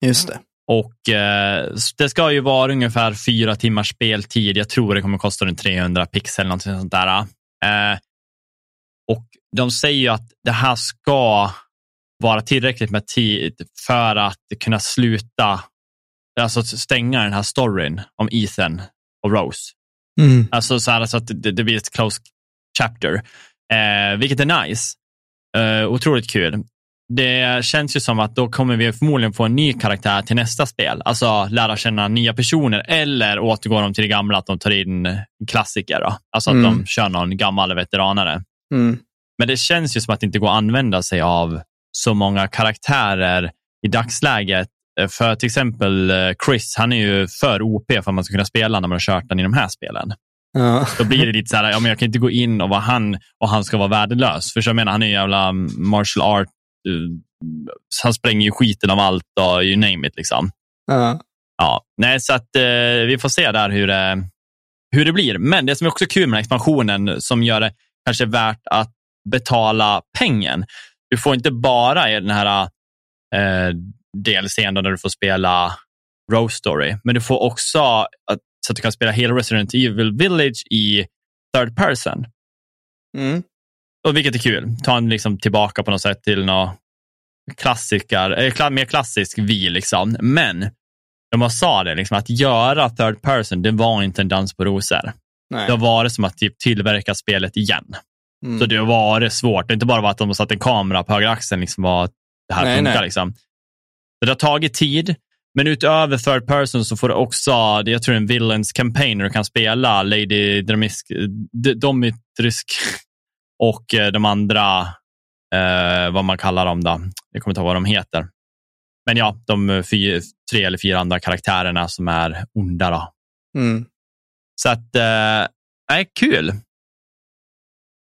A: Just det.
B: Och eh, Det ska ju vara ungefär fyra timmars speltid. Jag tror det kommer kosta runt 300 pixel. Något sånt där. Eh, och De säger ju att det här ska vara tillräckligt med tid för att kunna sluta, alltså stänga den här storyn om Ethan och Rose.
A: Mm.
B: Alltså så, här, så att det, det blir ett close chapter, eh, vilket är nice. Eh, otroligt kul. Det känns ju som att då kommer vi förmodligen få en ny karaktär till nästa spel. Alltså lära känna nya personer eller återgår de till det gamla att de tar in klassiker. Då. Alltså att
A: Mm.
B: de kör någon gammal veteranare.
A: Mm.
B: Men det känns ju som att det inte går att använda sig av så många karaktärer i dagsläget. Eh, För till exempel eh, Chris, han är ju för OP för att man ska kunna spela när man har kört den i de här spelen.
A: Ja.
B: Då blir det lite så här, ja, men jag kan inte gå in och vara han och han ska vara värdelös. För jag menar, han är ju jävla martial art. eh, Han spränger ju skiten av allt och you name it. Liksom.
A: Ja.
B: Ja, nej, så att eh, vi får se där hur det, hur det blir. Men det som är också kul med expansionen som gör det kanske värt att betala pengen. Du får inte bara i den här eh, DLCn där du får spela Rose Story, men du får också att, så att du kan spela hela Resident Evil Village i third person.
A: Mm.
B: Och vilket är kul. Ta en liksom tillbaka på något sätt till något klassiker, eh, kla- mer klassisk vi. Liksom. Men de har sa det, liksom, att göra third person, det var inte en dans på rosor.
A: Nej.
B: Det har varit som att typ tillverka spelet igen.
A: Mm.
B: Så det har varit svårt. Det är inte bara att de har satt en kamera på högra axeln, liksom, vad det här
A: Nej,
B: funkar.
A: nej.
B: Liksom. Så det har tagit tid, men utöver third person så får du också, det- jag tror en villains campaign, där du kan spela Lady Dramisk, Domitrisk och eh, de andra, eh, vad man kallar dem då. Jag kommer inte ihåg vad de heter. Men ja, de fy, tre eller fyra andra karaktärerna som är onda. Då.
A: Mm.
B: Så att, eh, nej, kul.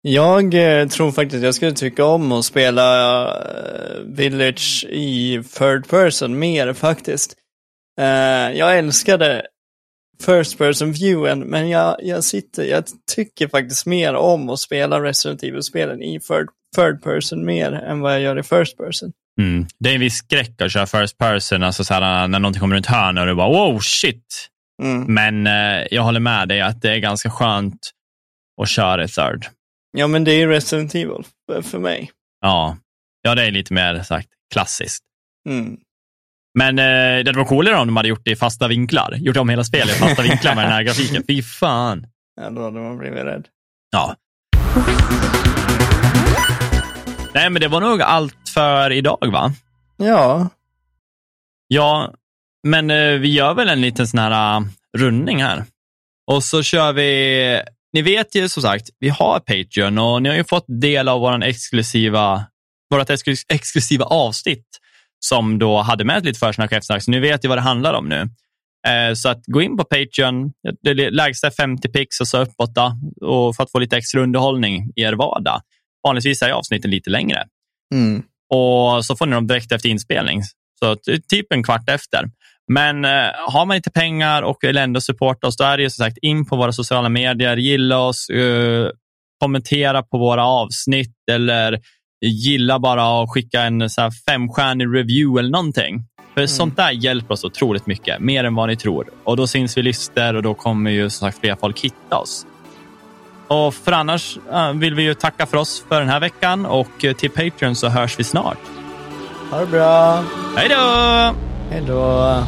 A: Jag eh, tror faktiskt jag skulle tycka om att spela eh, Village i third person mer faktiskt. Eh, jag älskade first person viewen, men jag, jag, sitter, jag tycker faktiskt mer om att spela Resident Evil-spelen i third, third person mer än vad jag gör i first person.
B: Mm. Det är en viss skräck att köra first person, alltså så här, när någonting kommer runt hörnet och du bara wow, shit.
A: Mm.
B: Men eh, jag håller med dig att det är ganska skönt att köra i third.
A: Ja, men det är ju Resident Evil för- mig.
B: Ja, ja det är lite mer sagt klassiskt.
A: Mm.
B: Men eh, det varit coolare om de hade gjort det i fasta vinklar. Gjort om hela spelet i fasta vinklar med den här grafiken. Fy fan.
A: Ja, då hade man blivit rädd.
B: Ja. Nej, men det var nog allt för idag, va?
A: Ja,
B: Ja, men eh, vi gör väl en liten sån här uh, rundning här. Och så kör vi, ni vet ju som sagt, vi har Patreon och ni har ju fått del av våran exklusiva, exklus- exklusiva avsnitt som då hade med lite försnack och eftersnack, så ni vet ju vad det handlar om nu. Eh, Så att gå in på Patreon, det lägsta är 50 pix och så uppåt och för att få lite extra underhållning i er vardag. Vanligtvis är avsnitten lite längre.
A: mm.
B: Och så får ni dem direkt efter inspelning. Så ty- typ en kvart efter. Men eh, har man inte pengar och vill ändå supporta oss, då är det ju som sagt in på våra sociala medier, gilla oss, eh, kommentera på våra avsnitt eller gilla bara och skicka en så här femstjärnig review eller någonting. För sånt där hjälper oss otroligt mycket, mer än vad ni tror. Och då syns vi listor och då kommer ju som sagt fler folk hitta oss. Och för annars eh, vill vi ju tacka för oss för den här veckan och eh, till Patreon så hörs vi snart.
A: Ha det bra.
B: Hej då!
A: Hej då.